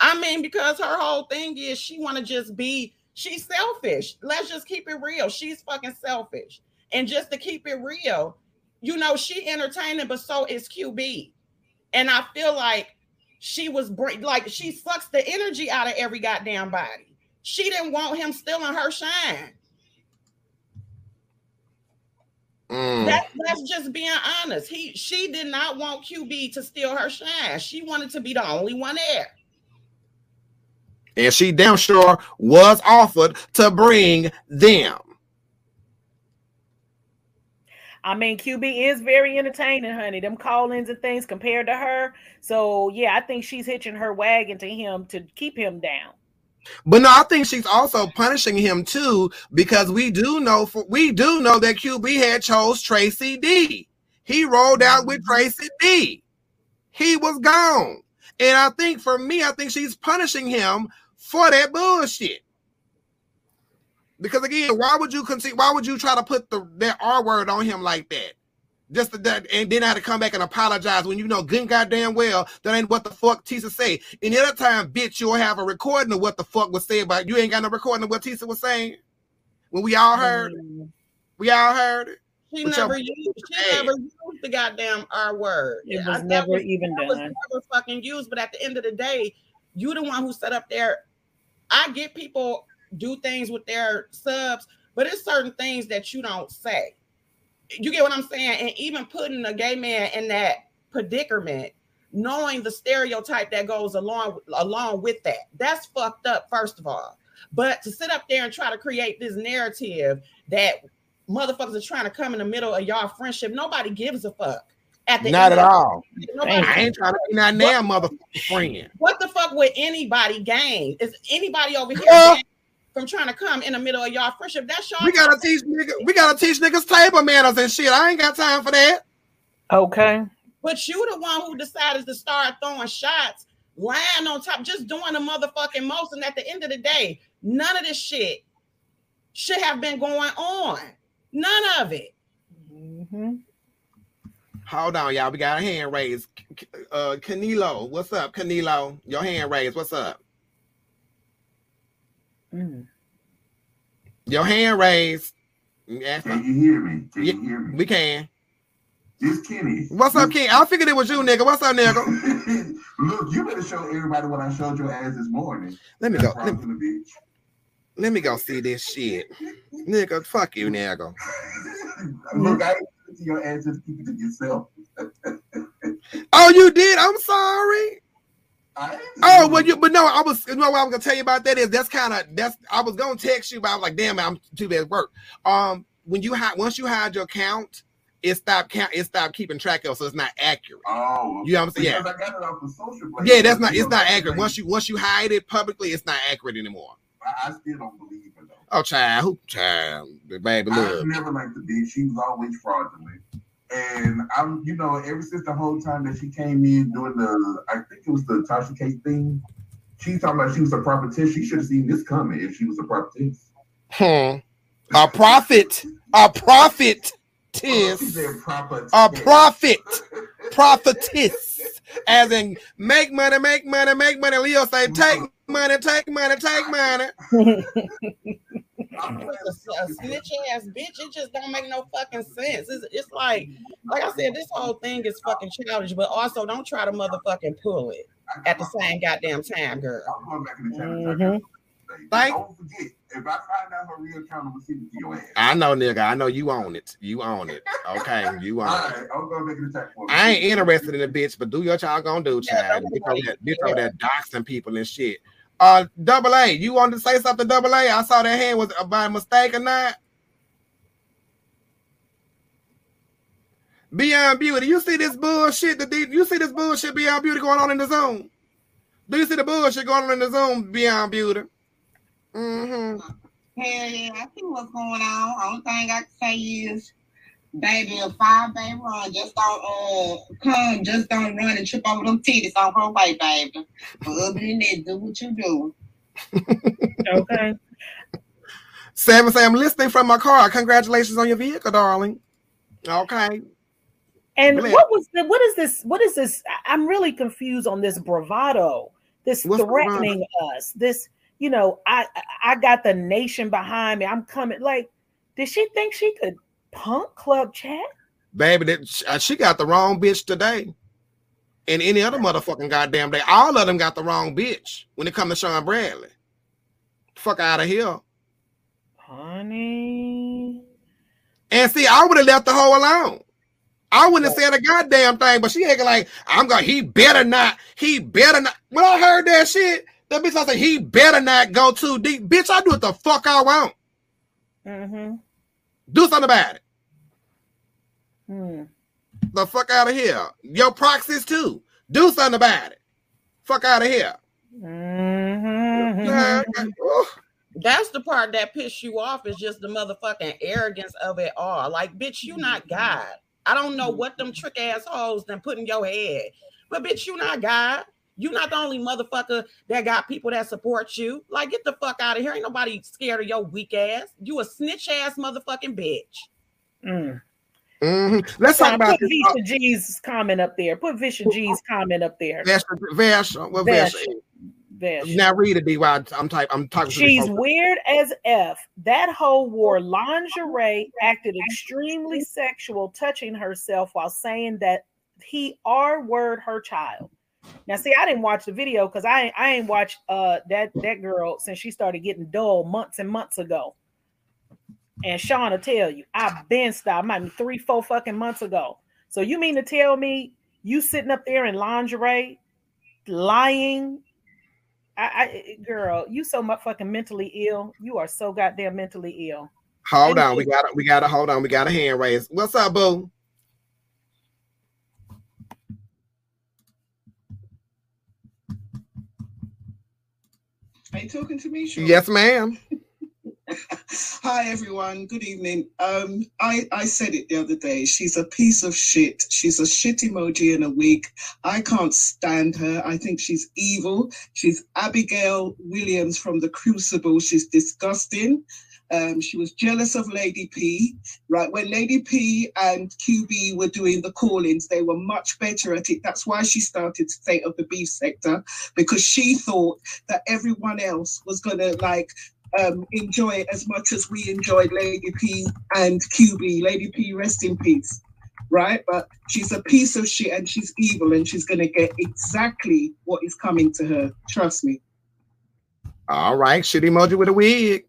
I mean, because her whole thing is she want to just be, she's selfish. Let's just keep it real. She's fucking selfish. And just to keep it real, you know, she entertaining, but so is QB. And I feel like she was like she sucks the energy out of every goddamn body. She didn't want him stealing her shine. Mm. That, that's just being honest. He she did not want QB to steal her shine. She wanted to be the only one there. And she damn sure was offered to bring them. I mean, QB is very entertaining, honey. Them call-ins and things compared to her. So yeah, I think she's hitching her wagon to him to keep him down. But no, I think she's also punishing him too because we do know for we do know that QB had chose Tracy D. He rolled out with mm-hmm. Tracy D. He was gone. And I think for me, I think she's punishing him for that bullshit. Because again, why would you concede? Why would you try to put the that R word on him like that? Just that, and then I had to come back and apologize when you know good and goddamn well that ain't what the fuck Tisa say. And the other time, bitch, you'll have a recording of what the fuck was said, but you ain't got no recording of what Tisa was saying. When we all heard, it. Mm, we all heard it. She But never used. She never used the goddamn R word. It was that never was- even that was never fucking used. But at the end of the day, you the one who set up there. I get people do things with their subs, but it's certain things that you don't say. You get what I'm saying? And even putting a gay man in that predicament, knowing the stereotype that goes along along with that, that's fucked up. First of all, but to sit up there and try to create this narrative that motherfuckers are trying to come in the middle of y'all friendship, nobody gives a fuck. At the Not end at all. Nobody I ain't trying to be that damn motherfucking friend. what the fuck would anybody gain? Is anybody over here Well- gain from trying to come in the middle of y'all friendship? That's y'all. We gotta teach niggas, we gotta teach niggas table manners and shit. I ain't got time for that. Okay. but you the one who decided to start throwing shots, lying on top, just doing the motherfucking most. And at the end of the day, none of this shit should have been going on. None of it. Mhm. Hold on, y'all. We got a hand raised. Uh Canelo, what's up, Canelo? Your hand raised. What's up? Mm. Your hand raised. Yeah, Can you hear me? Can Yeah. you hear me? we can. It's Kenny. What's up, King? I figured it was you, nigga. What's up, nigga? *laughs* Look, you better show everybody what I showed your ass this morning. Let me That's go. Let, from the let me go see this shit. Nigga, fuck you, nigga. *laughs* Look, I ain't to your ass just keep it to yourself. *laughs* Oh, you did? I'm sorry. I Oh, well, you but no, I was you know what I was gonna tell you about that is that's kind of that's I was gonna text you, but I was like, damn, I'm too bad at work. Um, when you hide once you hide your account, it stopped count, it stopped keeping track of, so it's not accurate. Oh, You know what I'm saying? Yeah. I got it off the social. blade. Yeah, that's not it's not I- accurate. Once you once you hide it publicly, it's not accurate anymore. I, I still don't believe it though. Oh, child, who child, The baby, I look. never liked the beach. She was always fraudulent. And I'm, you know, ever since the whole time that she came in doing the, I think it was the Tasha K thing. She's talking about she was a prophetess. She should have seen this coming if she was a prophetess. Hmm. A prophet, a prophet She is prophetess. a prophet, prophetess, as in make money, make money, make money. Leo say take money, take money, take money. *laughs* I'm *laughs* a, a snitch ass bitch. It just don't make no fucking sense. It's, it's like, like I said, this whole thing is fucking childish. But also, don't try to motherfucking pull it at the same goddamn time, girl. I'm going back in the channel. Mhm. Thank- Don't forget, if I find out her real account, I'm gonna send it to your ass. I know, nigga. I know you own it. You own it. Okay, you All own it. I'm going back in the chat for I ain't interested in the bitch, but do what y'all gonna do, child. don't Bitch over nobody there, bitch over there doxing people and shit. Uh, double A, you wanted to say something, double A? I saw that hand was by mistake or not. Beyond Beauty, you see this bullshit? The you see this bullshit Beyond Beauty going on in the zone? Do you see the bullshit going on in the zone Beyond Beauty? Mm-hmm. Hell yeah, I see what's going on. Only thing I can say is, baby, a five day run, just don't uh come, just don't run and trip over them titties on her way, baby. But other than that, do what you do. *laughs* Okay. Seven say I'm listening from my car. Congratulations on your vehicle, darling. Okay. And Blip. what was the what is this? What is this? I- I'm really confused on this bravado, this What's threatening us, this, you know, I I I got the nation behind me. I'm coming. Like, did she think she could punk club chat? Baby, that uh, she got the wrong bitch today. And any other motherfucking goddamn day. All of them got the wrong bitch when it comes to Sean Bradley. Fuck out of here. Honey. And see, I would have left the hoe alone. I wouldn't have said a goddamn thing, but she acting like I'm gonna He better not. He better not. When I heard that shit, that bitch I said he better not go too deep. Bitch, I do what the fuck I want. Mm-hmm. Do something about it. Hmm. The fuck out of here. Your proxies too. Do something about it. Fuck out of here. Mhm. *laughs* That's the part that pisses you off is just the motherfucking arrogance of it all. Like, bitch, you not God. I don't know what them trick assholes then put in your head, but bitch, you not God. You're not the only motherfucker that got people that support you. Like, get the fuck out of here. Ain't nobody scared of your weak ass. You a snitch ass motherfucking bitch. Mm. Mhm. Let's talk Sean, about put this. uh, Visha G's comment up there. Put Visha G's comment up there. Vash, Vash, what Vash? Vash. Vash. Now read it, D. While I'm type, I'm talking. She's folks. weird as F. That hoe wore lingerie, acted extremely sexual, touching herself while saying that he R word her child. Now, see, I didn't watch the video because I ain't- I ain't watched uh that that girl since she started getting dull months and months ago. And Sean will tell you, I've been stopped, might be three, four fucking months ago. So you mean to tell me you sitting up there in lingerie, lying? I, I girl, you so much fucking mentally ill. You are so goddamn mentally ill. Hold on, we got we got to hold on. We got a hand raised. What's up, boo? Are you talking to me, Sean? Yes, ma'am. *laughs* Hi everyone. Good evening. Um, I I said it the other day. She's a piece of shit. She's a shit emoji in a week. I can't stand her. I think she's evil. She's Abigail Williams from The Crucible. She's disgusting. Um, she was jealous of Lady P. Right when Lady P and QB were doing the call-ins, they were much better at it. That's why she started State of the Beef Sector because she thought that everyone else was gonna like um, enjoy it as much as we enjoyed Lady P and QB. Lady P, rest in peace. Right? But she's a piece of shit and she's evil and she's to get exactly what is coming to her. Trust me. All right, shit emoji with a wig.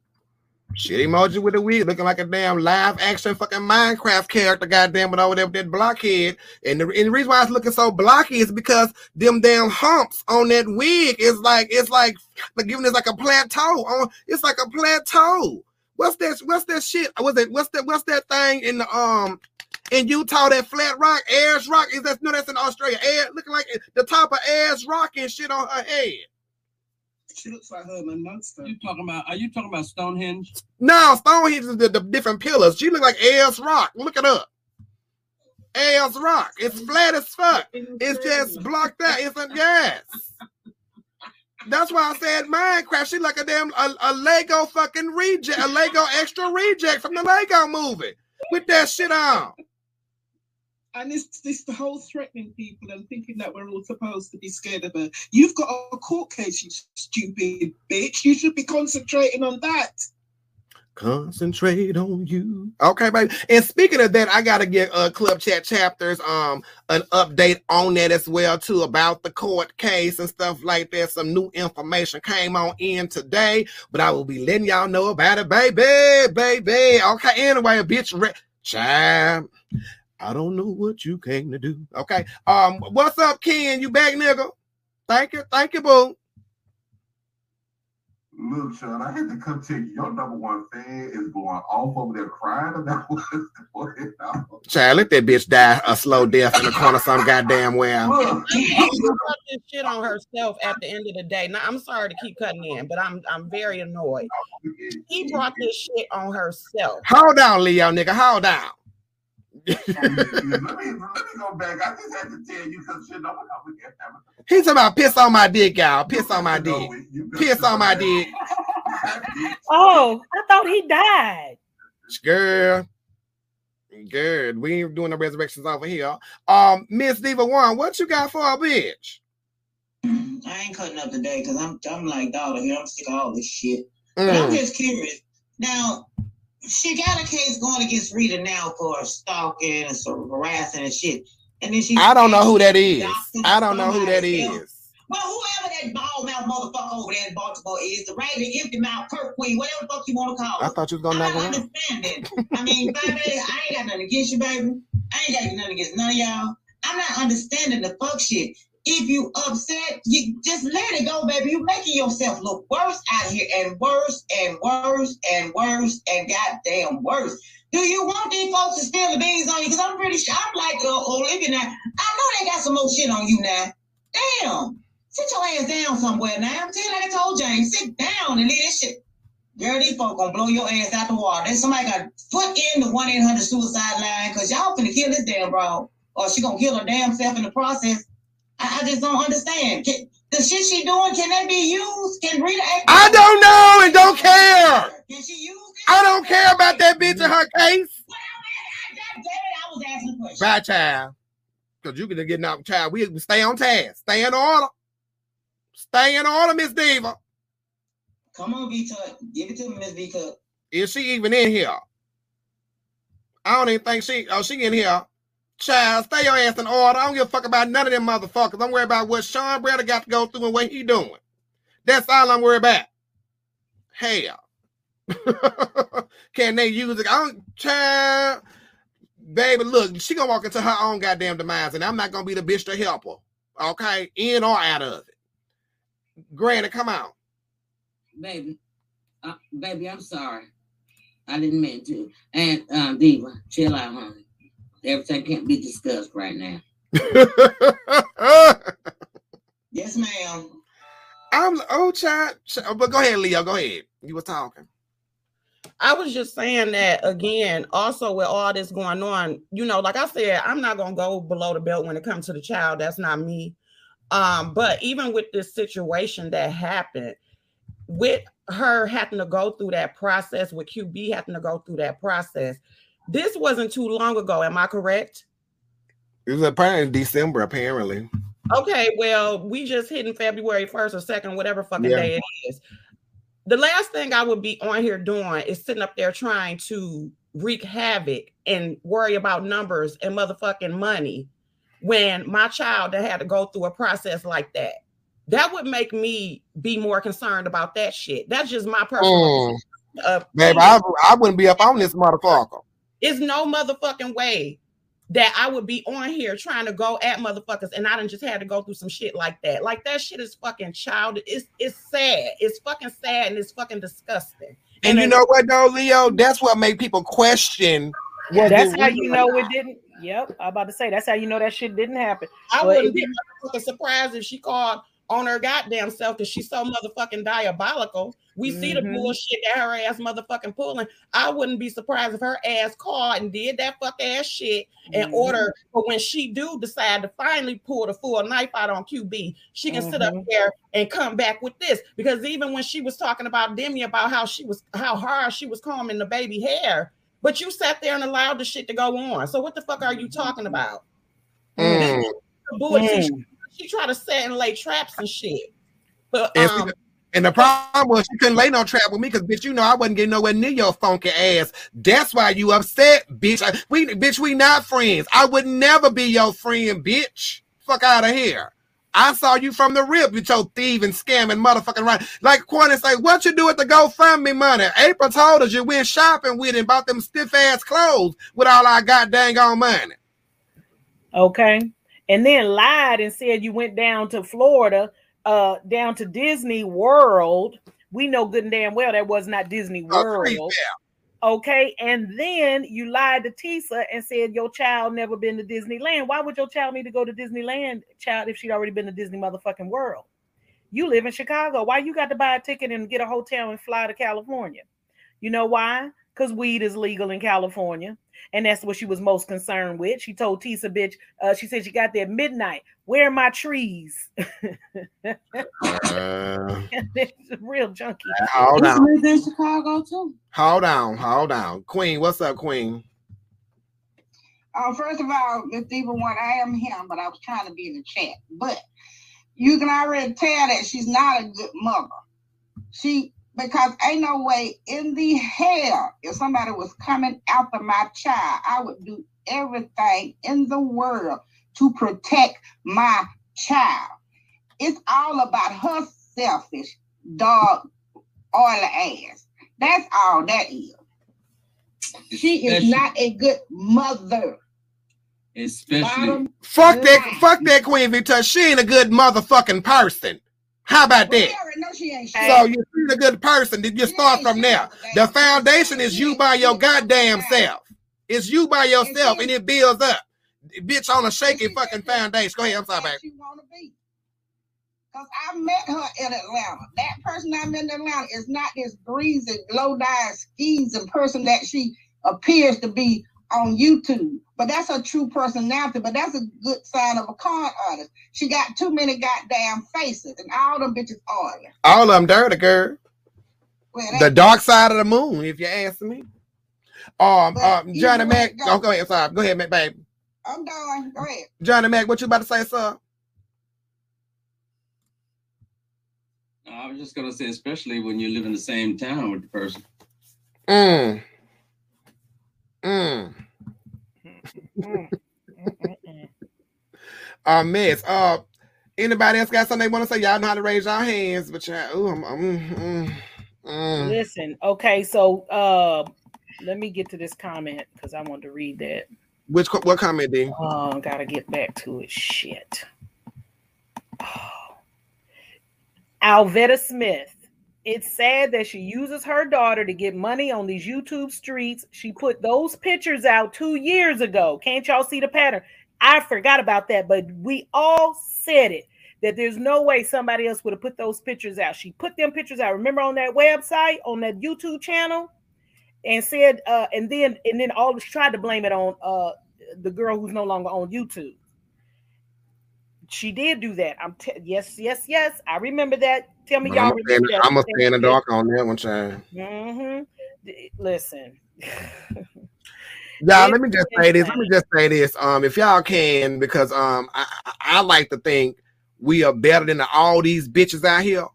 Shit emoji with a wig, looking like a damn live action fucking Minecraft character, goddamn it, over there with that blockhead. And the, and the reason why it's looking so blocky is because them damn humps on that wig is like it's like like giving it like a plateau. On it's like a plateau. What's that? What's that shit? Was it? What's that? What's that thing in the um in Utah? That flat rock, ass Rock. Is that no? That's in Australia. Air, looking like the top of ass Rock and shit on her head. She looks like Herman Munster. You talking about? Are you talking about Stonehenge? No, Stonehenge is the, the different pillars. She look like Ayers Rock. Look it up. Ayers Rock. It's flat as fuck. It's just blocked out. It's a gas. That's why I said Minecraft. She like a damn a, a Lego fucking reject, a Lego extra reject from the Lego movie with that shit on. And it's this the whole threatening people and thinking that we're all supposed to be scared of her. You've got a court case, you stupid bitch. You should be concentrating on that. Concentrate on you. Okay, baby. And speaking of that, I gotta get uh club chat chapters um an update on that as well too about the court case and stuff like that. Some new information came on in today, but I will be letting y'all know about it, baby, baby. Okay, anyway, bitch re- child. I don't know what you came to do. Okay. Um, what's up, Ken? You back, nigga? Thank you, thank you, boo. Look, Sean, I had to come check. Your number one fan is going off over there crying about *laughs* what's going on. Child, let that bitch die a slow death in the corner some goddamn well. Look, She brought this shit on herself at the end of the day. Now I'm sorry to keep cutting in, but I'm I'm very annoyed. He brought this shit on herself. Hold on, Leo, nigga. Hold on. Let me let me go back. I just had to tell you because shit, no one ever get. He's talking about piss on my dick, y'all. Piss on my dick. Piss on my dick. *laughs* *laughs* Oh, I thought he died. Girl. Good. We ain't doing the resurrections over here. Um, Miss Diva One, what you got for a bitch? I ain't cutting up today because I'm I'm like daughter here. I'm sick of all this shit. But I'm Mm. just curious. Now, she got a case going against Rita now for stalking and sort of harassing and shit. And then she I don't know who that is. I don't know who that is. Well, whoever that bald mouth motherfucker over there in Baltimore is, the raggedy empty mouth Kirk Queen, whatever the fuck you want to call I thought you was gonna I knock out. understand it. I mean, baby, I ain't got nothing against you, baby. I ain't got nothing against none of y'all. I'm not understanding the fuck shit. If you upset, you just let it go, baby. You're making yourself look worse out here and worse and worse and worse and goddamn worse. Do you want these folks to spill the beans on you? Because I'm pretty sure I'm like uh, Olivia now. I know they got some more shit on you now. Damn. Sit your ass down somewhere now. I'm telling like I told James, sit down and leave this shit. Girl, these folks gonna blow your ass out the water. Then somebody got put in the 1 800 suicide line because y'all finna kill this damn bro. Or she gonna kill her damn self in the process. I, I just don't understand. Can- The shit she doing, can that be used? Can Rita act? I don't know and don't care. Can she use it? I don't care about that bitch in her case. God damn it, I was asking a question. Child. Because you can get out, child. We stay on task. Stay in order. Stay in order, Miss Diva. Come on, V Tut. Give it to me, Miss V Tut. Is she even in here? I don't even think she. Oh, she in here. Child, stay your ass in order. I don't give a fuck about none of them motherfuckers. I'm worried about what Sean Bradley got to go through and what he doing. That's all I'm worried about. Hell. *laughs* Can they use it? I don't, child. Baby, look, she gonna walk into her own goddamn demise, and I'm not gonna be the bitch to help her. Okay, in or out of it. Granny, come on. baby. Uh, baby, I'm sorry. I didn't mean to. And um, Diva, chill out, honey. Everything can't be discussed right now. *laughs* Yes, ma'am. I'm oh child, child, but go ahead, Leo. Go ahead. You were talking. I was just saying that again, also with all this going on, you know, like I said, I'm not gonna go below the belt when it comes to the child. That's not me. Um, but even with this situation that happened, with her having to go through that process, with QB having to go through that process, this wasn't too long ago. Am I correct? It was apparently December, apparently. Okay, well, we just hitting February 1st or 2nd, whatever fucking Yeah. day it is. The last thing I would be on here doing is sitting up there trying to wreak havoc and worry about numbers and motherfucking money when my child had to go through a process like that. That would make me be more concerned about that shit. That's just my personal Mm, uh, baby, I, I wouldn't be up on this motherfucker. It's no motherfucking way that I would be on here trying to go at motherfuckers and I done just had to go through some shit like that. Like that shit is fucking childish. It's it's sad. It's fucking sad and it's fucking disgusting. And you know what, though, Leo? That's what made people question. was That's it how you know not. it didn't. Yep, I'm about to say that's how you know that shit didn't happen. I Well, wouldn't be surprised if she called on her goddamn self because she's so motherfucking diabolical. We see the Mhm. bullshit that her ass motherfucking pulling. I wouldn't be surprised if her ass called and did that fuck ass shit in Mhm. order. But when she do decide to finally pull the full knife out on QB, she can sit up Mhm. there and come back with this. Because even when she was talking about Demi about how she was how hard she was combing the baby hair, but you sat there and allowed the shit to go on. So what the fuck are you talking about? Mm. Bullshit. She, she try to set and lay traps and shit. But And, um, the- and the problem was she couldn't lay no trap with me because bitch, you know I wasn't getting nowhere near your funky ass. That's why you upset, bitch. I- we bitch, we not friends. I would never be your friend, bitch. Fuck out of here. I saw you from the rip with your thieving, scamming, motherfucking right. Like Quinn say, what you do with the GoFundMe money? April told us you went shopping with and bought them stiff ass clothes with all our goddamn on money. Okay. And then lied and said you went down to Florida, uh, down to Disney World. We know good and damn well that was not Disney Oh, World. Okay. And then you lied to Tisa and said your child never been to Disneyland. Why would your child need to go to Disneyland, child, if she'd already been to Disney motherfucking World? You live in Chicago. Why you got to buy a ticket and get a hotel and fly to California? You know why? Because weed is legal in California. And that's what she was most concerned with. She told Tisa, bitch, uh, she said she got there at midnight. Where are my trees? *laughs* Uh, real junkie. hold It's on. lived in Chicago too. Hold on, hold on. Queen, what's up, Queen? Uh, first of all, Miss Diva one, I am him, but I was trying to be in the chat. But you can already tell that she's not a good mother. She because ain't no way in the hell if somebody was coming after my child, I would do everything in the world to protect my child. It's all about her selfish dog oily ass. That's all that is. She is not a good mother. Especially Bottom Fuck that, fuck that Queen because she ain't a good motherfucking person. How about that? we already know she ain't shit. So you're a good person. Did you start from there? The foundation is you by your goddamn self. It's you by yourself, and it builds up. Bitch on a shaky fucking foundation. Go ahead, I'm sorry, that baby. She. Cause I met her in Atlanta. That person I met in Atlanta is not this greasy, low down, skeezing person that she appears to be on YouTube. But that's her true personality. But that's a good sign of a con artist. She got too many goddamn faces, and all them bitches are. All of them dirty, girl. Well, The dark side of the moon, if you ask me. Um, um, Johnny way Mac. it go- Oh, go ahead. Sorry. Go ahead, Mac, baby. I'm done. Go ahead. Johnny Mac, what you about to say, sir? No, I was just gonna say, especially when you live in the same town with the person. Mm. Mm. Mm, mm. *laughs* Uh. Uh, anybody else got something they want to say? Y'all know how to raise your hands, but y'all, ooh, I'm, I'm, mm, mm. Listen, okay, so uh, let me get to this comment because I want to read that. Which what comment, D? Oh, gotta get back to it. Shit. *sighs* Oh. Alvetta Smith. It's sad that she uses her daughter to get money on these YouTube streets. She put those pictures out two years ago. Can't y'all see the pattern? I forgot about that, but we all said it that there's no way somebody else would have put those pictures out. She put them pictures out. Remember on that website, on that YouTube channel, and said, uh, and then and then she tried to blame it on uh the girl who's no longer on YouTube. She did do that. I'm t- yes, yes, yes. I remember that. Tell me, y'all I'm remember that. gonna stay in the dark on that one, child. Mm-hmm. Listen. Y'all, let me just say this. Let me just say this. Um, if y'all can, because um, I, I like to think we are better than all these bitches out here.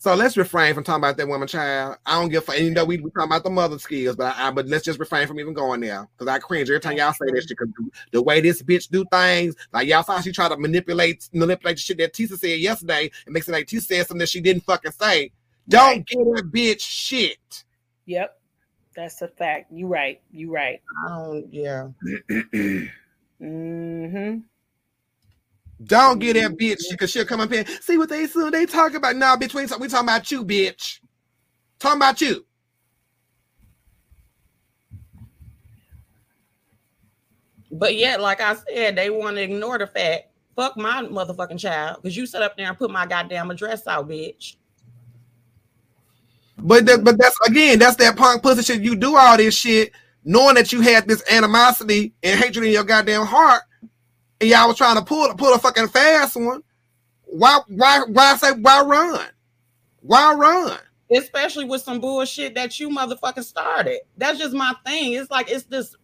So let's refrain from talking about that woman child. I don't give a fuck. And you know, we we talking about the mother skills, but I, I but let's just refrain from even going there because I cringe every time y'all say that shit. Because the way this bitch do things, like y'all saw, she try to manipulate manipulate the shit that Tisa said yesterday and makes it like Tisa said something that she didn't fucking say. Don't get that bitch shit. Yep. That's a fact. You right. You right. I don't. Yeah. Mm-hmm. Don't get that mm-hmm. bitch because she'll come up here. See what they soon they talk about. Nah, bitch, we, ain't we talking about you, bitch. Talking about you. But yet, like I said, they want to ignore the fact. Fuck my motherfucking child, because you sit up there and put my goddamn address out, bitch. But that, but that's again, that's that punk pussy shit. You do all this shit knowing that you had this animosity and hatred in your goddamn heart, and y'all was trying to pull pull a fucking fast one. Why why why say why run? Why run? Especially with some bullshit that you motherfucking started. That's just my thing. It's like it's this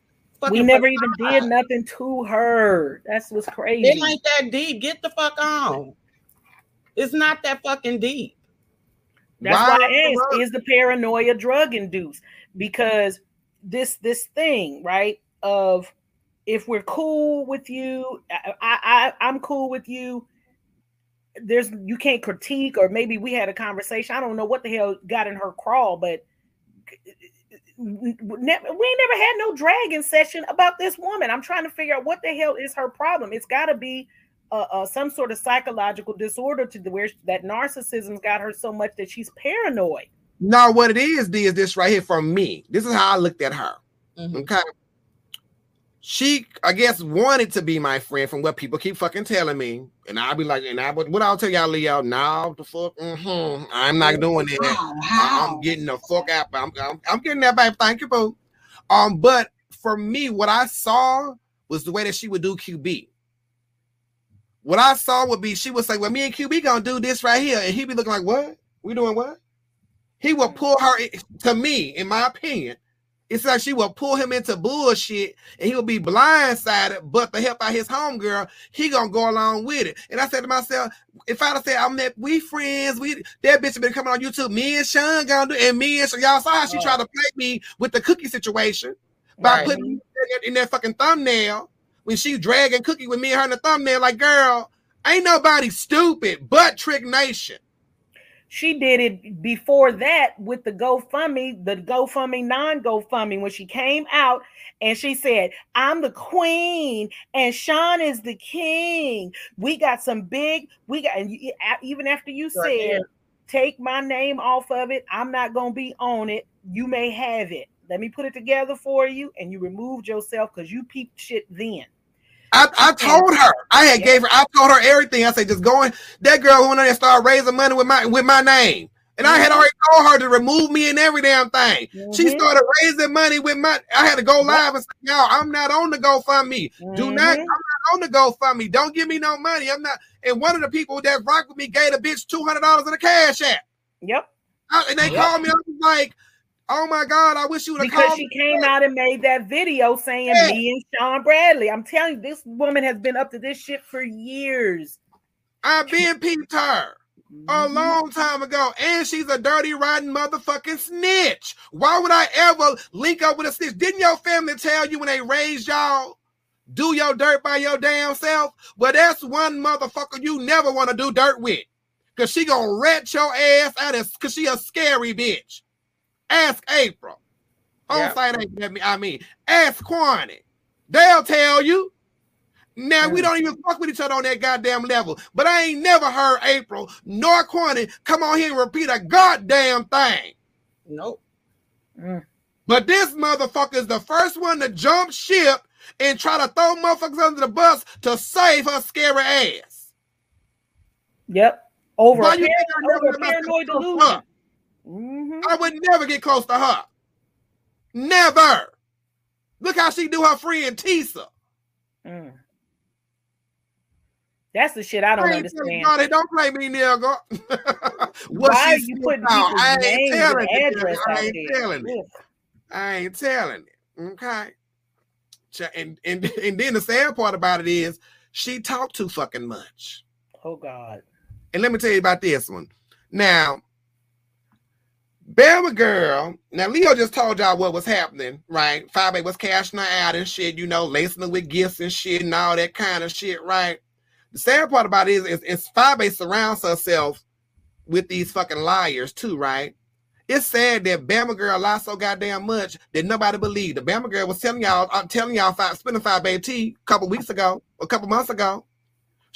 fucking. We never even facade. did nothing to her. That's what's crazy. It ain't that deep. Get the fuck on. It's not that fucking deep. That's Why why I asked, is the paranoia drug induced? Because this this thing, right? Of if we're cool with you, I, I I- I'm cool with you. There's you can't critique, or maybe we had a conversation. I don't know what the hell got in her crawl, but we ain't never had no dragon session about this woman. I'm trying to figure out what the hell is her problem. It's got to be uh, uh, some sort of psychological disorder to the where that narcissism's got her so much that she's paranoid. No, what it is, D, is this right here from me. This is how I looked at her. Mhm. Okay. She, I guess, wanted to be my friend from what people keep fucking telling me. And I'll be like, and I would what I'll tell y'all, Leo, now the fuck, hmm I'm not doing that. How? I- How? I'm getting the fuck out. I'm, I'm, I'm getting that back. Thank you, boo. Um, but for me, what I saw was the way that she would do QB. What I saw would be she would say, Well, me and QB gonna do this right here. And he'd be looking like, What? We doing what? He would pull her to me, in my opinion. It's like she will pull him into bullshit and he'll be blindsided, but to help out his homegirl, he gonna go along with it. And I said to myself, if I'd have said I'm that we friends, we that bitch have been coming on YouTube, me and Sean gonna do, and me and so y'all saw how she Oh. tried to play me with the cookie situation by Right. putting me in that fucking thumbnail when she dragging cookie with me and her in the thumbnail. Like, girl, ain't nobody stupid but Trick Nation. She did it before that with the GoFundMe, the GoFundMe, non GoFundMe, when she came out and she said, I'm the queen and Sean is the king. We got some big, we got, and you, even after you said, yeah. take my name off of it, I'm not going to be on it. You may have it. Let me put it together for you. And you removed yourself because you peeped shit then. I, I told her. I had gave her. I told her everything. I said, just going. That girl went on there and started raising money with my with my name. And I had already told her to remove me and every damn thing. She Mhm. started raising money with my. I had to go live and say, "Y'all, I'm not on the GoFundMe. Do not. Mhm. I'm not on the GoFundMe. Don't give me no money. I'm not." And one of the people that rock with me gave a bitch two hundred dollars in a cash app. Yep. I- and they Yep. called me. I was like, "Oh my god, I wish you would have Because she came out and made that video saying Yeah. me and Sean Bradley. I'm telling you, this woman has been up to this shit for years. I've been peeped her. a Mhm. long time ago, and she's a dirty, rotten motherfucking snitch. Why would I ever link up with a snitch? Didn't your family tell you when they raised y'all, do your dirt by your damn self? Well, that's one motherfucker you never want to do dirt with, cause she gonna rat your ass out of, cause she a scary bitch. Ask April. On site ain't that me. I mean, ask Kwani. They'll tell you. Now we Mm. don't even fuck with each other on that goddamn level. But I ain't never heard April nor Quanny come on here and repeat a goddamn thing. Nope. Mm. But this motherfucker is the first one to jump ship and try to throw motherfuckers under the bus to save her scary ass. Yep. Over, Why you par- think I never over a let myself paranoid delusion. Mhm. I would never get close to her. Never. Look how she do her friend Tisa. Mm. That's the shit I don't I understand. you, don't play me, nigga. *laughs* what Why are you putting out, I ain't telling it. I ain't telling it. I ain't telling it. Okay. And, and *laughs* and then the sad part about it is she talked too fucking much. Oh God. And let me tell you about this one. Now, Bama girl. Now Leo just told y'all what was happening, right? Five was cashing her out and shit, you know, lacing her with gifts and shit and all that kind of shit, right? The sad part about it is, is, is Five surrounds herself with these fucking liars too, right? It's sad that Bama girl lied so goddamn much that nobody believed. The Bama girl was telling y'all, I'm telling y'all, five, spending five bay tea a couple weeks ago, a couple months ago.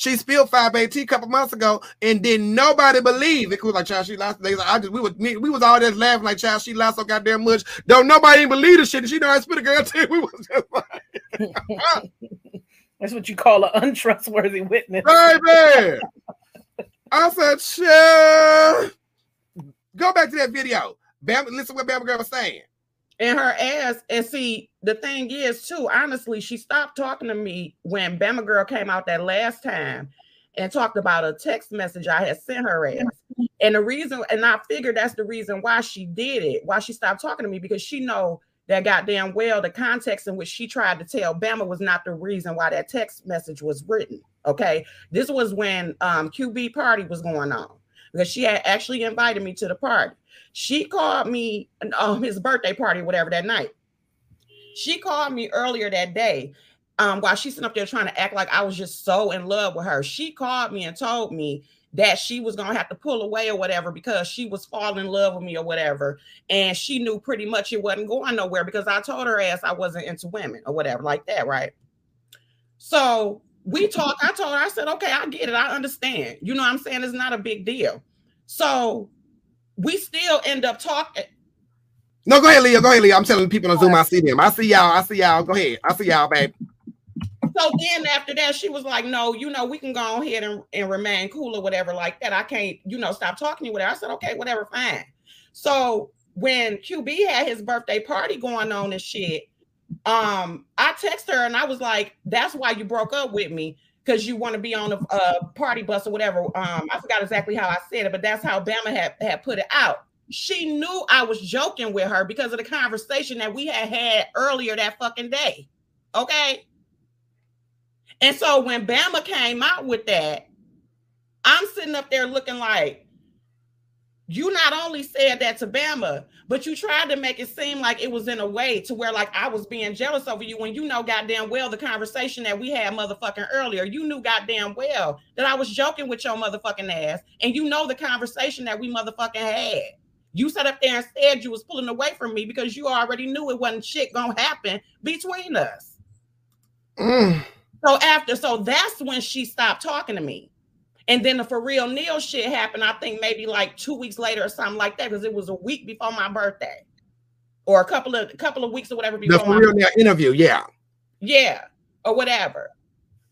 She spilled five bay tea a couple months ago, and then nobody believed it. was like, child, she lied. They, I just, we was, we was all just laughing like, child, she lied so goddamn much. Don't nobody even believe the shit. And she know I spit a girl tea. *laughs* We was just like, *laughs* That's what you call an untrustworthy witness. baby. I said, shit. Go back to that video. Bam, listen what Bama girl was saying. In her ass. And see, the thing is, too, honestly, she stopped talking to me when Bama Girl came out that last time and talked about a text message I had sent her ass. And the reason, and I figured that's the reason why she did it, why she stopped talking to me, because she know that goddamn well the context in which she tried to tell Bama was not the reason why that text message was written. Okay. This was when um QB party was going on because she had actually invited me to the party. She called me um his birthday party, whatever that night. She called me earlier that day. Um, while she's sitting up there trying to act like I was just so in love with her. She called me and told me that she was gonna have to pull away or whatever because she was falling in love with me or whatever. And she knew pretty much it wasn't going nowhere because I told her ass I wasn't into women or whatever, like that, right? So we talked. I told her, I said, okay, I get it. I understand. You know what I'm saying? It's not a big deal. So we still end up talking. No, go ahead, Leo. Go ahead, Leo. I'm telling people on Zoom. I see them. I see y'all. I see y'all. Go ahead. I see y'all, babe. So then after that, she was like, No, you know, we can go ahead and, and remain cool or whatever, like that. I can't, you know, stop talking to you, whatever. I said, Okay, whatever, fine. So when QB had his birthday party going on and shit, um, I text her and I was like, That's why you broke up with me. Because you want to be on a uh, party bus or whatever. Um, I forgot exactly how I said it, but that's how Bama had, had put it out. She knew I was joking with her because of the conversation that we had had earlier that fucking day. Okay. And so when Bama came out with that, I'm sitting up there looking like, you not only said that to Bama, but you tried to make it seem like it was in a way to where like I was being jealous over you when you know goddamn well the conversation that we had motherfucking earlier. You knew goddamn well that I was joking with your motherfucking ass, and you know the conversation that we motherfucking had. You sat up there and said you was pulling away from me because you already knew it wasn't shit gonna happen between us. Mm. So after, so that's when she stopped talking to me. And then the for real Neil shit happened, I think maybe like two weeks later or something like that, because it was a week before my birthday. Or a couple of a couple of weeks or whatever before The for real now interview. Yeah. yeah, or whatever.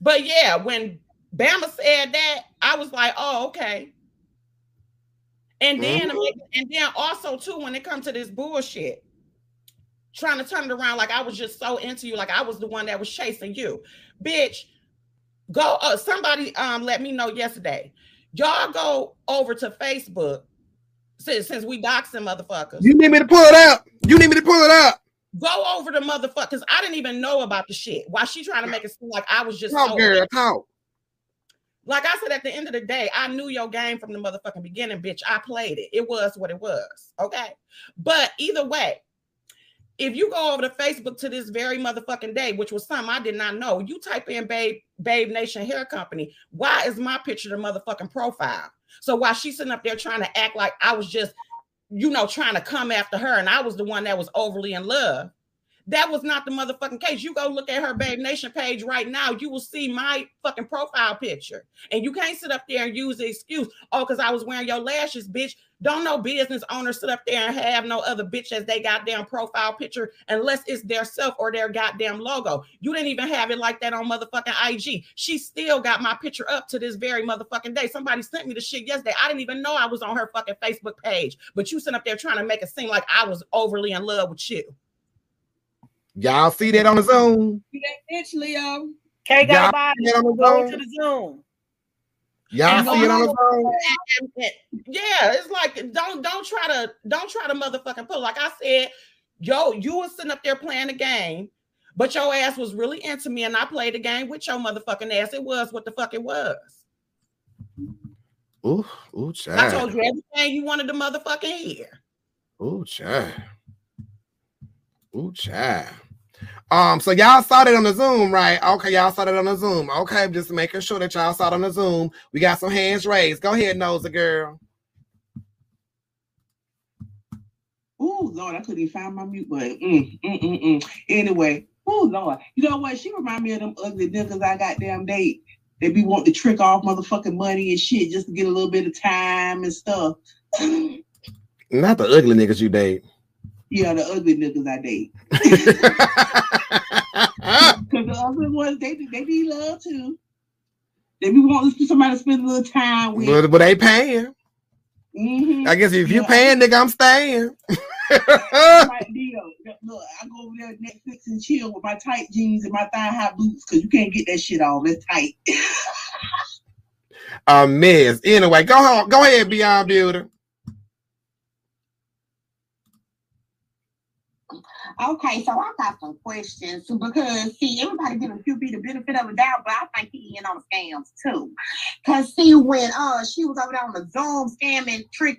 But yeah, when Bama said that, I was like, oh, okay. And then mm-hmm. and then also too, when it comes to this bullshit, trying to turn it around like I was just so into you, like I was the one that was chasing you, bitch. Go. Uh, somebody um let me know yesterday. Y'all go over to Facebook since since we doxing motherfuckers. You need me to pull it out. You need me to pull it out. Go over the motherfuckers. I didn't even know about the shit. Why she trying to make it seem like I was just Talk, girl, talk. like I said, at the end of the day, I knew your game from the motherfucking beginning, bitch. I played it. It was what it was. Okay. But either way, if you go over to Facebook to this very motherfucking day, which was something I did not know, you type in Babe, Babe Nation Hair Company. Why is my picture the motherfucking profile? So while she's sitting up there trying to act like I was just, you know, trying to come after her and I was the one that was overly in love, that was not the motherfucking case. You go look at her Babe Nation page right now, you will see my fucking profile picture. And you can't sit up there and use the excuse, oh, because I was wearing your lashes, bitch. Don't no business owner sit up there and have no other bitch as they goddamn profile picture unless it's their self or their goddamn logo. You didn't even have it like that on motherfucking IG. She still got my picture up to this very motherfucking day. Somebody sent me the shit yesterday. I didn't even know I was on her fucking Facebook page, but you sit up there trying to make it seem like I was overly in love with you. Y'all see that on the Zoom? You that bitch, Leo. Kay got Y'all a body. see on the Go to the Zoom. Y'all And see it on the also- Zoom? and- and- yeah, it's like don't don't try to don't try to motherfucking pull. Like I said, yo, you was sitting up there playing the game, but your ass was really into me, and I played the game with your motherfucking ass. It was what the fuck it was. Ooh, ooh, child. I told you everything you wanted to motherfucking hear. Ooh, child. Ooh, child. Um, so y'all saw that on the Zoom, right? Okay, y'all saw that on the Zoom. Okay, just making sure that y'all saw it on the Zoom. We got some hands raised. Go ahead, Nosy girl. Oh Lord, I couldn't even find my mute button. Mm, mm, mm, mm. Anyway, oh Lord, you know what? She remind me of them ugly niggas I got damn date. They be wanting to trick off motherfucking money and shit just to get a little bit of time and stuff. Not the ugly niggas you date. Yeah, the ugly niggas I date. Cause the ugly ones, they they need love too. They be wanting somebody to spend a little time with. but, but they paying. Mhm. I guess if you Yeah. paying, nigga, I'm staying. my deal. *laughs* Look, I go over there Netflix and chill with my tight jeans and my thigh high boots because you can't get that shit off. It's tight. *laughs* A mess. Anyway, go home. Go ahead, Beyond Beauty. Okay, so I got some questions because see, everybody giving QB the benefit of the doubt, but I think he in on scams too. Cause see, when uh she was over there on the Zoom scamming Trick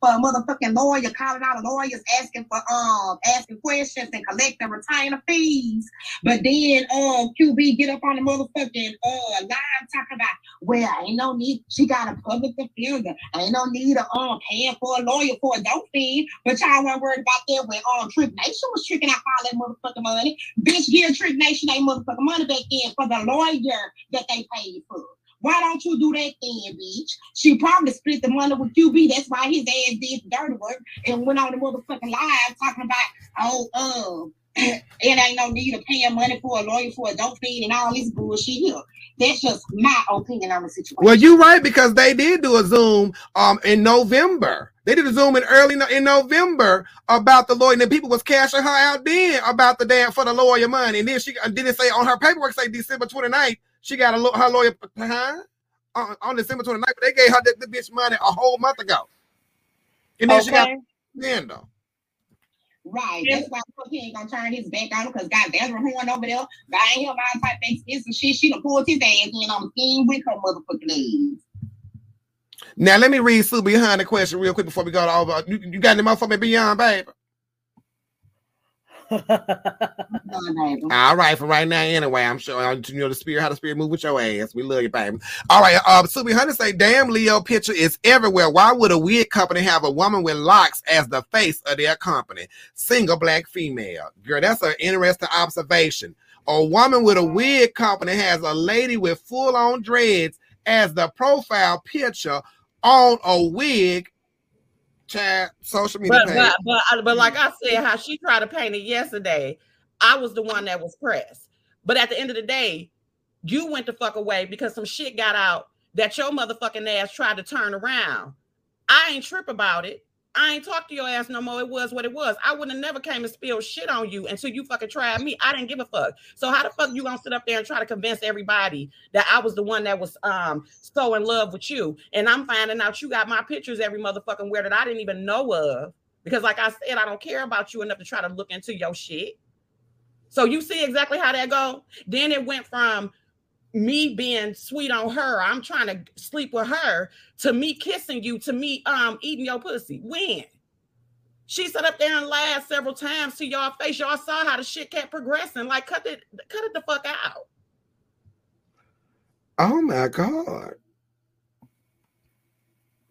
For a motherfucking lawyer, calling out a lawyers asking for um asking questions and collecting retainer fees. But then um QB get up on the motherfucking uh line talking about well, ain't no need. She got a public defender. Ain't no need of um paying for a lawyer for a dope. But y'all weren't worried about that when um Trick Nation was tricking out all that motherfucking money. Bitch, give Trick Nation they motherfucking money back in for the lawyer that they paid for. Why don't you do that then, bitch? She probably split the money with QB. That's why his ass did dirty work and went on the motherfucking live talking about, oh, um, *clears throat* it ain't no need of paying money for a lawyer for a dope fee and all this bullshit here. That's just my opinion on the situation. Well, you're right because they did do a Zoom um in November. They did a Zoom in early no- in November about the lawyer, and then people was cashing her out then about the damn for the lawyer money. And then she uh, didn't say on her paperwork say December 29th, she got a lo- her lawyer huh? on, on December 29th, but they gave her the, the bitch money a whole month ago. And then she got Okay. then though. Right. That's why he ain't gonna turn his back on him because got Ezra Horn over there buying him all type of expensive shit. She done pulled his ass in on the scheme with her motherfucking ass. Now let me read Sue behind the question real quick before we go to over. You, you got any more for me beyond, baby? *laughs* All right, for right now, anyway, I'm sure uh, you know the spirit, how the spirit move with your ass. We love you, baby. All right, uh, Subi Hunter say, "Damn, Leo picture is everywhere. Why would a wig company have a woman with locks as the face of their company? Single black female, girl. That's an interesting observation. A woman with a wig company has a lady with full on dreads as the profile picture on a wig." Chat social media But page. but but, but like I said, how she tried to paint it yesterday, I was the one that was pressed. But at the end of the day, you went the fuck away because some shit got out that your motherfucking ass tried to turn around I ain't trip about it. I ain't talk to your ass no more. It was what it was. I wouldn't have never came and spilled shit on you until you fucking tried me. I didn't give a fuck. So how the fuck you gonna sit up there and try to convince everybody that I was the one that was um so in love with you? And I'm finding out you got my pictures every motherfucking where that I didn't even know of. Because like I said, I don't care about you enough to try to look into your shit. So you see exactly how that go. Then it went from me being sweet on her, I'm trying to sleep with her, to me kissing you, to me um eating your pussy. When? She sat up there and laughed several times to y'all face. Y'all saw how the shit kept progressing. Like, cut it, cut it the fuck out. Oh my god.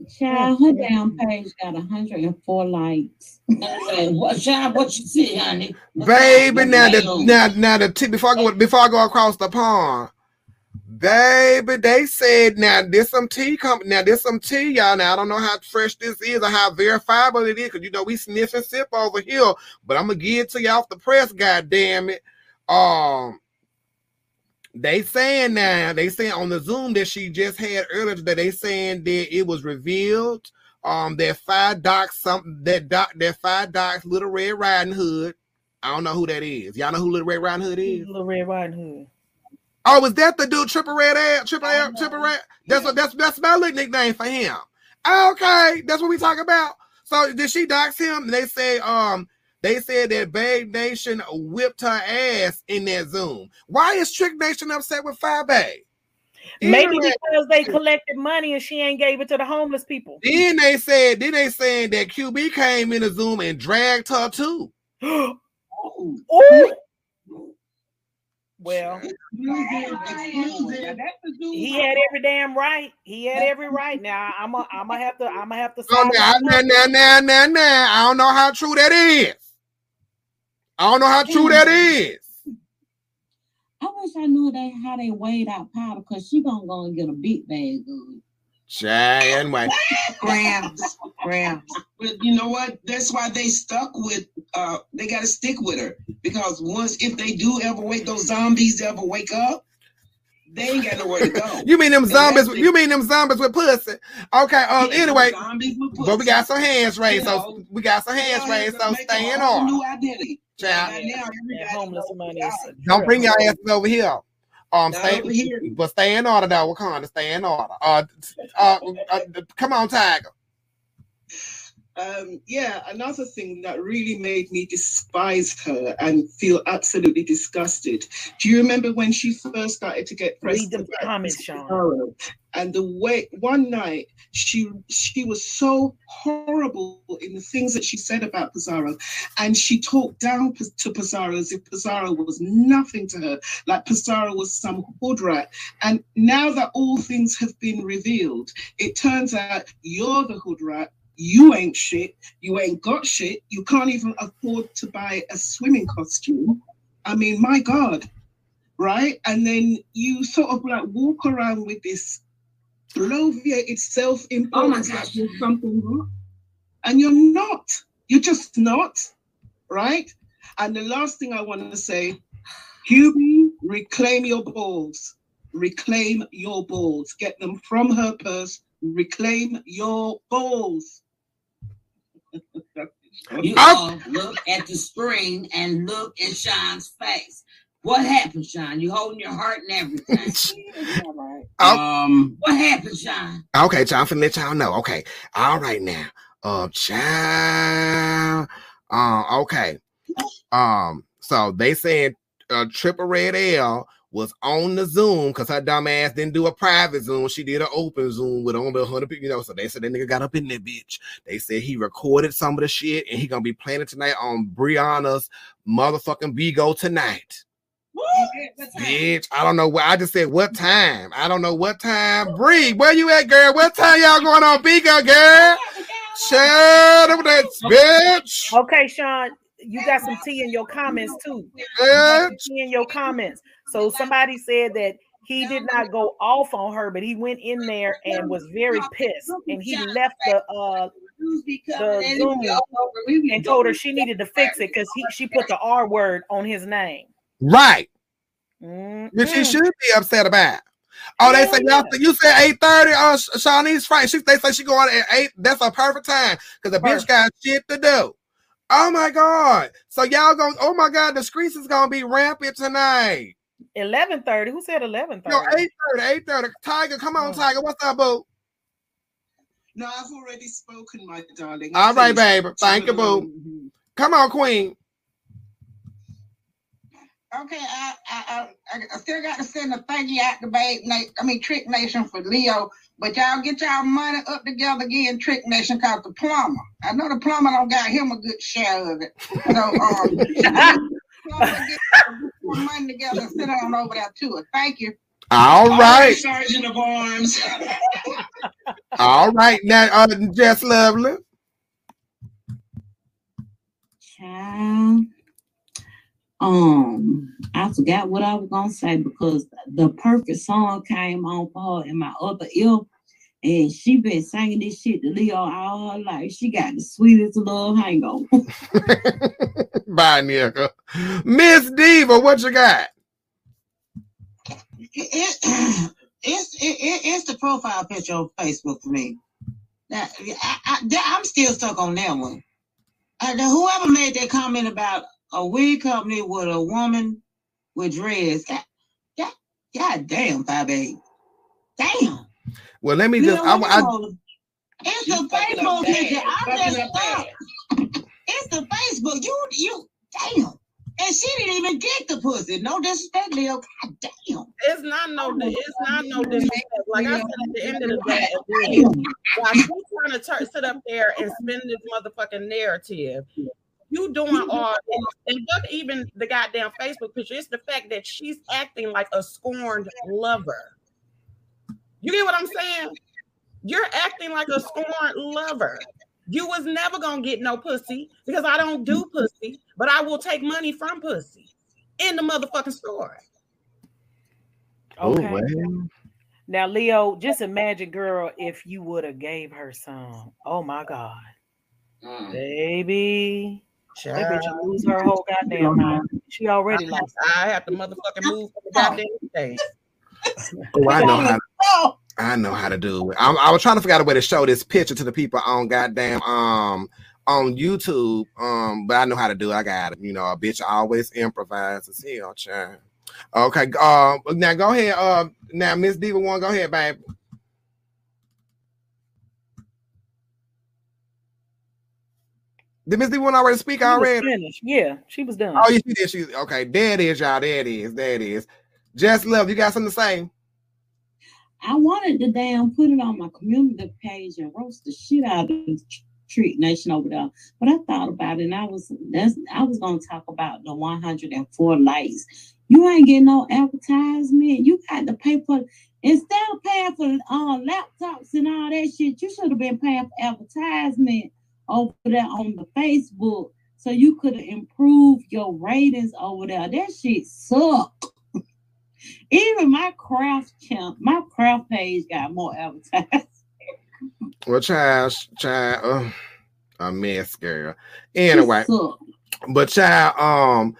Child, her damn page got 104 likes. *laughs* what, child, what you see, honey? Baby, now the now now the t- before I go before I go across the pond, baby, they said now there's some tea coming. Now there's some tea, y'all. Now I don't know how fresh this is or how verifiable it is, because you know we sniff and sip over here. But I'm gonna give it to you off the press, god damn it. Um, they saying now, they saying on the Zoom that she just had earlier today, they saying that it was revealed um that five docs something that doc that five docs little red riding hood. I don't know who that is. Y'all know who little red riding hood is? Little Red Riding Hood. Oh, is that the dude triple red ass? Triple air, triple red. That's what that's that's my little nickname for him. Okay, that's what we talk about. So did she dox him? They say um they said that Babe Nation whipped her ass in that Zoom. Why is Trick Nation upset with Five Babe? Maybe because they collected money and she ain't gave it to the homeless people. Then they said, then they saying that QB came in the Zoom and dragged her too. *gasps* Ooh. Well, he had every damn right. He had every right. Now I'm a, I'm gonna have to I'm gonna have to. Oh, now, now, now, now, now, now, I don't know how true that is. I don't know how true that is. I wish I knew they how they weighed out powder because she gonna go and get a big bag of it. Shay, anyway. grams, grams. But you know what? That's why they stuck with. Uh, they got to stick with her because once if they do ever wake those zombies ever wake up, they ain't got nowhere to go. *laughs* You mean them zombies? that's You mean them zombies with pussy? Okay. Um. Yeah, anyway, zombies with but we got some hands raised, You so we got some hands raised. So make stay a in whole order. New identity. Child. Right now, That homeless money is Don't bring your trip. asses over here. Um, stay, but stay in order, though. Wakanda, stay in order. Uh, uh, uh, come on, Tiger. Um, yeah, another thing that really made me despise her and feel absolutely disgusted. Do you remember when she first started to get pressed Read about comments, Sean. And the way one night she she was so horrible in the things that she said about Pizarro, and she talked down to Pizarro as if Pizarro was nothing to her, like Pizarro was some hood rat. And now that all things have been revealed, it turns out you're the hood rat. You ain't shit. You ain't got shit. You can't even afford to buy a swimming costume. I mean, my God, right? And then you sort of like walk around with this bloviated self importance Oh like you're something. And you're not. You're just not, right? And the last thing I want to say, Hubie, reclaim your balls. Reclaim your balls. Get them from her purse. Reclaim your balls. You all look at the screen and look at Sean's face. What happened, Sean? You holding your heart and everything. *laughs* Um, what happened, Sean? Okay, child, I'm finna let y'all know. Okay, all right now. Uh, child. Uh, okay. Um, so they said uh, Triple Red L was on the Zoom because her dumb ass didn't do a private Zoom. She did an open Zoom with only 100 people, you know. So they said that nigga got up in that bitch. They said he recorded some of the shit and he gonna be playing it tonight on Brianna's motherfucking Bigo tonight. Bitch, I don't know what I just said. What time? I don't know what time. Bree, where you at, girl? What time y'all going on Bigo, girl? Shut up, that bitch. Okay, Sean, you got some tea in your comments too. You got some tea in your comments. So somebody said that he did not go off on her, but he went in there and was very pissed, and he left the uh the Zoom and told her she needed to fix it because he she put the R word on his name. Right. Mm, Which he should be upset about. Oh, they say y'all. You said eight thirty. Uh, Shawnee's Frank. She they say she going at eight. That's a perfect time because the bitch got shit to do. Oh my god! So y'all going? Oh my god! The streets is gonna be rampant tonight. Eleven thirty. Who said eleven thirty? No, eight thirty. Eight thirty. Tiger, come on, Oh. Tiger. What's up, boo? No, I've already spoken, my darling. All right, Finished. baby. Thank you, boo. Come on, Queen. Okay, I, I, I, I still got to send a thank you out to Babe Na- I mean Trick Nation for Leo, but y'all get y'all money up together again, Trick Nation, cause the plumber. I know the plumber don't got him a good share of it. So um, plumber get some money together sit on over there to. Thank you. All right. Sergeant of Arms. *laughs* All right. Now, uh, Jess Lovely. Child. Um, I forgot what I was gonna say because the perfect song came on for her in my other ear, and she been singing this shit to Leo all her life. She got the sweetest little hangover. *laughs* Bye, Nika. Miss Diva, what you got? it, *clears throat* it's it, it, it's the profile picture on Facebook for me. That I, I, that- I'm still stuck on that one. Uh, the- whoever made that comment about a wig company with a woman with dreads, God, God, God damn, five eight, damn. Well, let me You just. know I, what, I, it's the Facebook bad. picture. I'm just stuck. It's the Facebook. You you damn. And she didn't even get the pussy. No disrespect, Leo. God damn. It's not no. Oh, it's not no disrespect. Like I said, at the end of the day, again, while she's trying to tur- sit up there and spin this motherfucking narrative, you doing all this, and fuck even the goddamn Facebook picture. It's the fact that she's acting like a scorned lover. You get what I'm saying? You're acting like a scorned lover. You was never gonna get no pussy because I don't do pussy, but I will take money from pussy in the motherfucking store. Okay. well. Now, Leo, just imagine, girl, if you would have gave her some. Oh my God, Mm. baby, that bitch Child. lose her whole goddamn mind. She already lost. I have to motherfucking move from the goddamn stage. oh, I know how. I know how to do it. I, I was trying to figure out a way to show this picture to the people on goddamn um on YouTube. Um, but I know how to do it. I got it. You know, a bitch always improvises. Hell, child. Okay. Um. now go ahead. Um. now Miss Diva one. Go ahead, babe. Did Miss Diva one already speak She was already? finished. Yeah, she was done. Oh, yeah, she did. She okay. There it is, y'all. There it is. There it is. Just love. You got something to say? I wanted to damn put it on my community page and roast the shit out of the Treat Nation over there. But I thought about it and I was that's I was gonna talk about the 104 lights. You ain't getting no advertisement. You got to pay for instead of paying for uh, laptops and all that shit, you should have been paying for advertisement over there on the Facebook so you could have improved your ratings over there. That shit suck. Even my craft champ, my craft page got more advertising. *laughs* Well, child, child, uh, a mess, girl. Anyway, but child, um,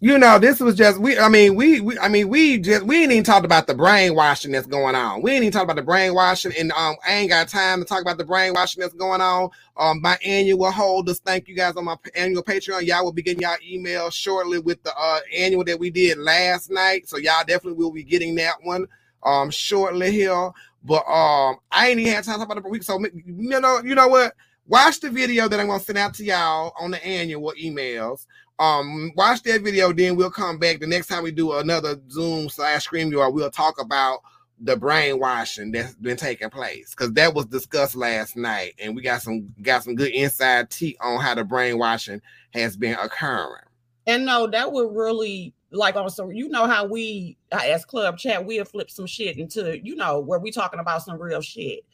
you know, this was just we. I mean, we, we I mean, we just we ain't even talked about the brainwashing that's going on. We ain't even talked about the brainwashing, and um, I ain't got time to talk about the brainwashing that's going on. Um, my annual holders, thank you guys on my annual Patreon. Y'all will be getting y'all email shortly with the uh annual that we did last night, so y'all definitely will be getting that one um shortly here. But um, I ain't even had time to talk about a week. So you know, you know what? Watch the video that I'm gonna send out to y'all on the annual emails. Um, watch that video, then we'll come back the next time we do another Zoom slash stream you we'll talk about the brainwashing that's been taking place because that was discussed last night, and we got some got some good inside tea on how the brainwashing has been occurring. And no, that would really like also, you know how we as club chat we'll flip some shit into you know where we talking about some real shit.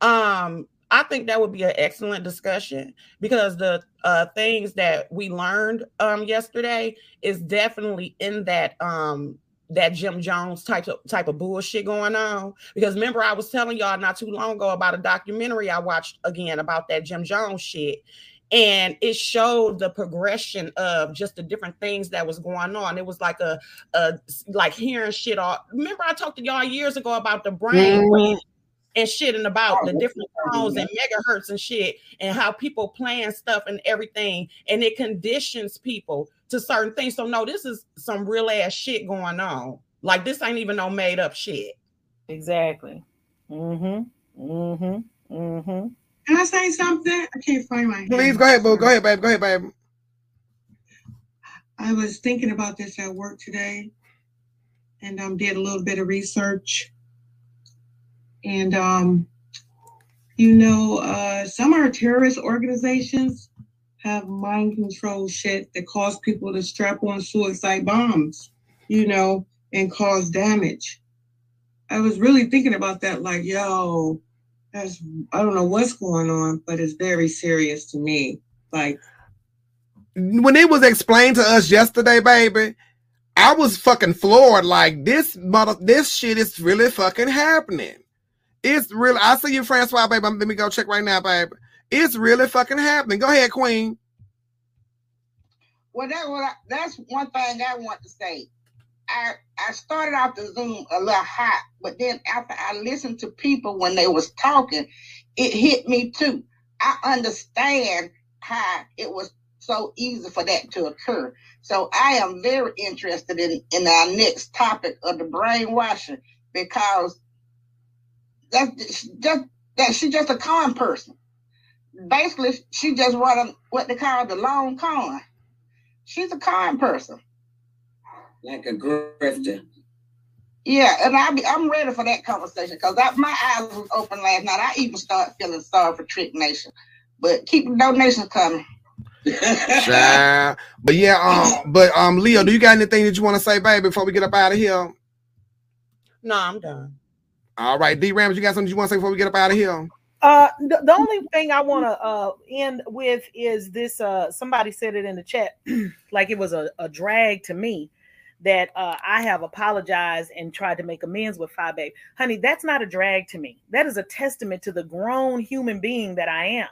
Um, I think that would be an excellent discussion because the uh things that we learned um yesterday is definitely in that um that Jim Jones type of type of bullshit going on. Because remember, I was telling y'all not too long ago about a documentary I watched again about that Jim Jones shit. and it showed the progression of just the different things that was going on. It was like a, a like hearing shit all. Remember, I talked to y'all years ago about the brain Mhm. And shit and about Oh, the different what tones and megahertz and shit and how people plan stuff and everything and it conditions people to certain things. So no, this is some real ass shit going on. Like this ain't even no made up shit. Exactly. Mm-hmm. Mm-hmm. Mm-hmm. Can I say something? I can't find my. Please hand. go ahead, boo. Go ahead, babe. Go ahead, babe. I was thinking about this at work today, and um, did a little bit of research. And um, you know, uh, some of our terrorist organizations have mind control shit that cause people to strap on suicide bombs, you know, and cause damage. I was really thinking about that, like, yo, that's I don't know what's going on, but it's very serious to me. Like, when it was explained to us yesterday, baby, I was fucking floored. Like this mother, this shit is really fucking happening. It's really. I see you, Francois, baby. Let me go check right now, baby. It's really fucking happening. Go ahead, Queen. Well, that that's one thing I want to say. I I started off the Zoom a little hot, but then after I listened to people when they was talking, it hit me too. I understand how it was so easy for that to occur. So I am very interested in in our next topic of the brainwashing because that's just that she's just a con person. Basically, she just running what they call the long con. She's a con person. Like a grifter. Yeah, and I be, I'm ready for that conversation because my eyes was open last night. I even started feeling sorry for Trick Nation, but keep the donations coming. *laughs* Child. But yeah, um, but um, Leo, do you got anything that you want to say, baby, before we get up out of here? No, I'm done. All right, D Rams, you got something you want to say before we get up out of here? Uh, the, the only thing I want to uh end with is this. Uh, somebody said it in the chat, *clears throat* like it was a, a drag to me that uh, I have apologized and tried to make amends with Five Babe. Honey, that's not a drag to me. That is a testament to the grown human being that I am,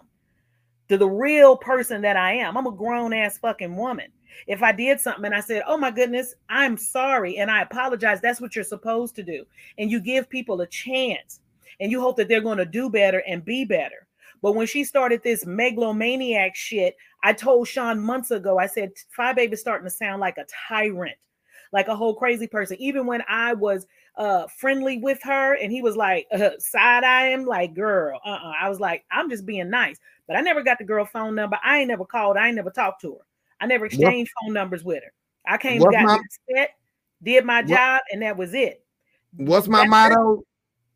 to the real person that I am. I'm a grown ass fucking woman. If I did something and I said, "Oh my goodness, I'm sorry," and I apologize, that's what you're supposed to do, and you give people a chance and you hope that they're going to do better and be better. But when she started this megalomaniac shit, I told Sean months ago, I said, Phi Baby is starting to sound like a tyrant, like a whole crazy person. Even when I was uh friendly with her and he was like *laughs* uh, side eyeing, like, girl, uh-uh. I was like, I'm just being nice. But I never got the girl phone number. I ain't never called. I ain't never talked to her. I never exchanged phone numbers with her. I came, got my- set, did my What- job, and that was it. What's my That's- motto?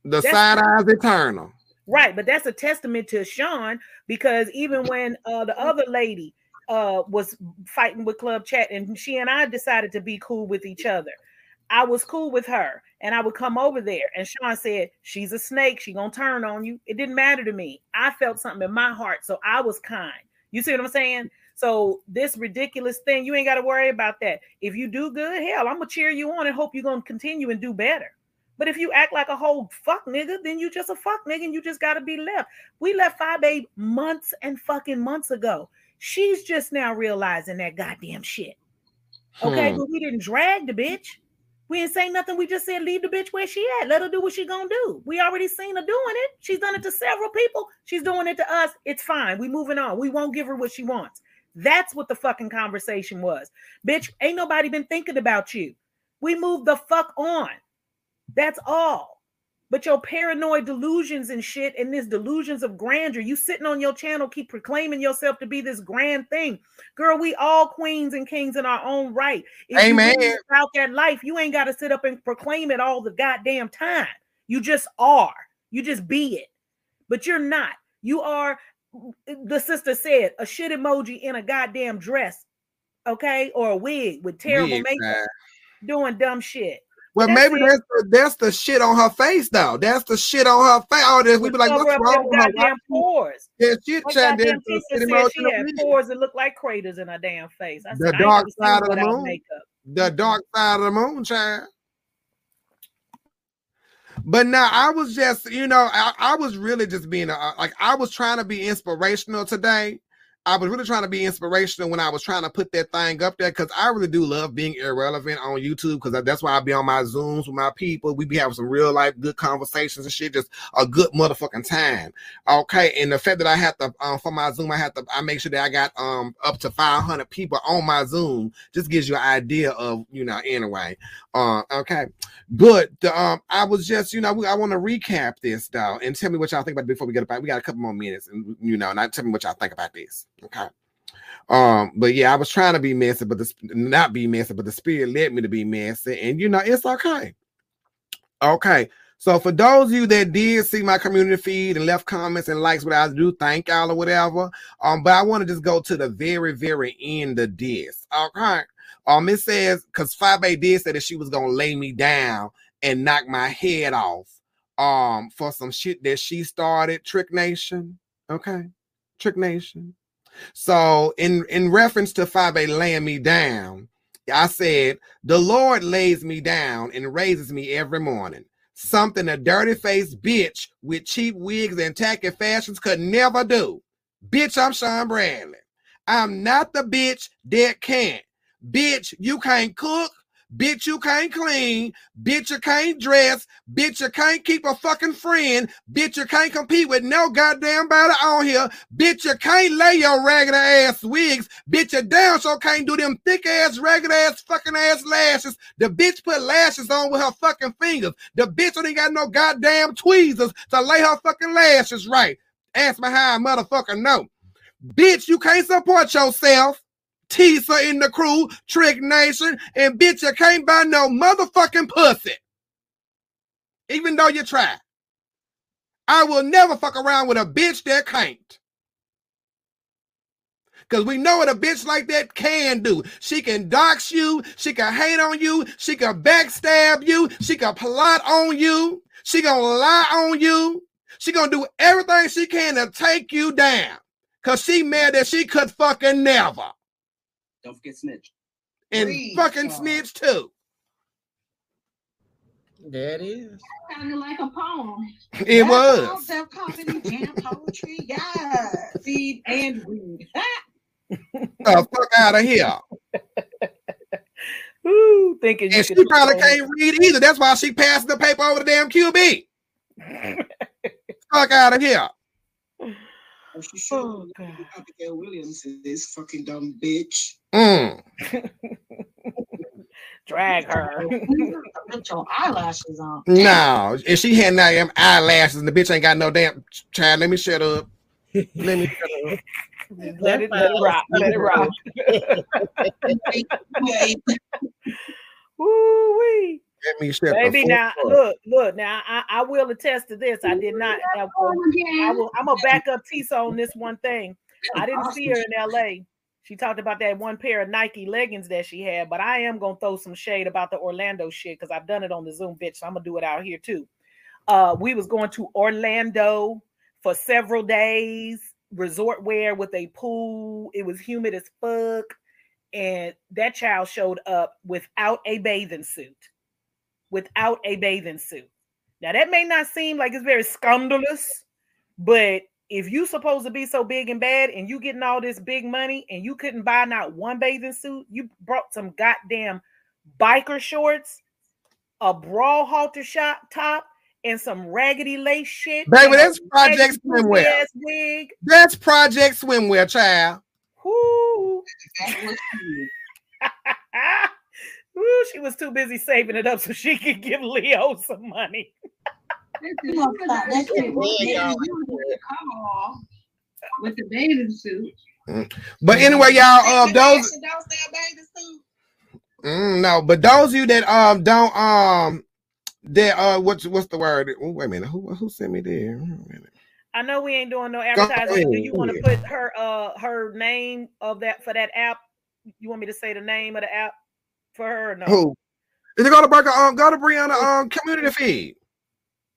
The side eyes eternal. Right, but that's a testament to Sean because even when uh, the other lady uh, was fighting with Club Chat and she and I decided to be cool with each other, I was cool with her and I would come over there and Sean said, She's a snake, she gonna turn on you. It didn't matter to me. I felt something in my heart, so I was kind. You see what I'm saying? So this ridiculous thing, you ain't got to worry about that. If you do good, hell, I'm gonna cheer you on and hope you're gonna continue and do better. But if you act like a whole fuck nigga, then you just a fuck nigga and you just gotta be left. We left Phi Babe months and fucking months ago. She's just now realizing that goddamn shit. Okay, Hmm. but we didn't drag the bitch. We didn't say nothing. We just said leave the bitch where she at. Let her do what she gonna do. We already seen her doing it. She's done it to several people. She's doing it to us. It's fine. We moving on. We won't give her what she wants. That's what the fucking conversation was. Bitch, ain't nobody been thinking about you. We moved the fuck on. That's all. But your paranoid delusions and shit and this delusions of grandeur, you sitting on your channel, keep proclaiming yourself to be this grand thing. Girl, we all queens and kings in our own right. If Amen. really about that life, you ain't got to sit up and proclaim it all the goddamn time. You just are. You just be it. But you're not. You are, the sister said, a shit emoji in a goddamn dress, okay, or a wig with terrible makeup, child. doing dumb shit. Well, That's maybe it. that's the, that's the shit on her face, though. That's the shit on her face. All this, we be like, what's wrong with her? goddamn pores. Yeah, shit, goddamn teacher said she had pores that look like craters in her damn face. I The said, I ain't dark side of the moon. makeup. The dark side of the moon, child. But now I was just, you know, I, I was really just being a, like I was trying to be inspirational today, I was really trying to be inspirational when I was trying to put that thing up there because I really do love being irrelevant on YouTube because that's why I be on my Zooms with my people. We be having some real life good conversations and shit, just a good motherfucking time. Okay, and the fact that I have to um, for my Zoom, I have to I make sure that I got um up to 500 people on my Zoom. Just gives you an idea of you know anyway. Uh, okay, but the, um I was just you know I want to recap this though and tell me what y'all think about it before we get up. We got a couple more minutes and you know, and I tell me what y'all think about this. Okay. Um, but yeah, I was trying to be messy, but the not be messy, but the spirit led me to be messy, and you know, it's okay. Okay. So for those of you that did see my community feed and left comments and likes, what I do, thank y'all or whatever. Um, but I want to just go to the very, very end of this. Okay. Um, it says because 5A did say that she was gonna lay me down and knock my head off um for some shit that she started, Trick Nation. Okay, Trick Nation. So in in reference to 5A laying me down, I said, the Lord lays me down and raises me every morning. Something a dirty faced bitch with cheap wigs and tacky fashions could never do. Bitch, I'm Sean Bradley. I'm not the bitch that can't. Bitch, you can't cook. Bitch, you can't clean. Bitch, you can't dress. Bitch, you can't keep a fucking friend. Bitch, you can't compete with no goddamn body on here. Bitch, you can't lay your ragged ass wigs. Bitch, you damn sure can't do them thick ass, ragged ass, fucking ass lashes. The bitch put lashes on with her fucking fingers. The bitch ain't got no goddamn tweezers to lay her fucking lashes right. Ask me how I motherfucker know. Bitch, you can't support yourself. Tisa in the crew, Trick Nation, and bitch, you can't buy no motherfucking pussy. Even though you try. I will never fuck around with a bitch that can't. Because we know what a bitch like that can do. She can dox you, she can hate on you, she can backstab you, she can plot on you, she gonna lie on you, she gonna do everything she can to take you down. Cause she mad that she could fucking never. Don't forget snitch. And Breathe, fucking Sean. snitch too. That is. Sounded like a poem. It was. Self confidence, jam poetry, *laughs* yeah. Feed and read. *laughs* The fuck out of here. *laughs* Ooh, thinking And she could probably can't read either. That's why she passed the paper over the damn QB. fuck out of here. Oh, she should have Abigail Williams is fucking dumb bitch. Mm. *laughs* drag her. Put *laughs* your eyelashes on. No, if she had no damn eyelashes and the bitch ain't got no damn child, let me shut up. Let me shut up. *laughs* let it let it rock. Let it rock. Woo wee. Let me shut Baby, the now fuck look, look. Now I, I will attest to this. I did not. Now, I will. I'm gonna back up Tisa on this one thing. I didn't see her in L.A. She talked about that one pair of Nike leggings that she had, but I am gonna throw some shade about the Orlando shit because I've done it on the Zoom, bitch. So I'm gonna do it out here too. Uh, we was going to Orlando for several days, resort wear with a pool. It was humid as fuck, and that child showed up without a bathing suit without a bathing suit. Now that may not seem like it's very scandalous, but if you supposed to be so big and bad and you getting all this big money and you couldn't buy not one bathing suit, you brought some goddamn biker shorts, a bra halter shot top, and some raggedy lace shit. Baby, and a that's Project Swimwear. ass wig. That's Project Swimwear, child. Whoo. *laughs* Ooh, she was too busy saving it up so she could give Leo some money. With the bathing suit. But anyway, y'all, um, those Don't say a bathing suit. Mm, no, but those of you that um don't um that uh what's what's the word? Oh, wait a minute, who who sent me there? Wait a minute. I know we ain't doing no advertising. Do you want to put her uh her name of that for that app? You want me to say the name of the app for her or no? Who? Is it gonna break um go to bring Brianna um community feed?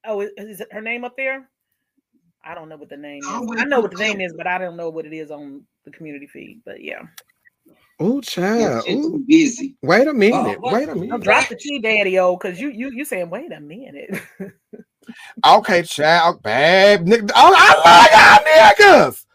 Oh, is, is it her name up there? I don't know what the name I'll is. wait I know what the the name is, but I don't know what it is on the community feed. But yeah, Oh child. She's Ooh. busy. Wait a minute. what? Wait a I'll minute. drop the T daddy oh, because you you you saying wait a minute. *laughs* Okay, child, babe. Nick- Oh, I love y'all niggas.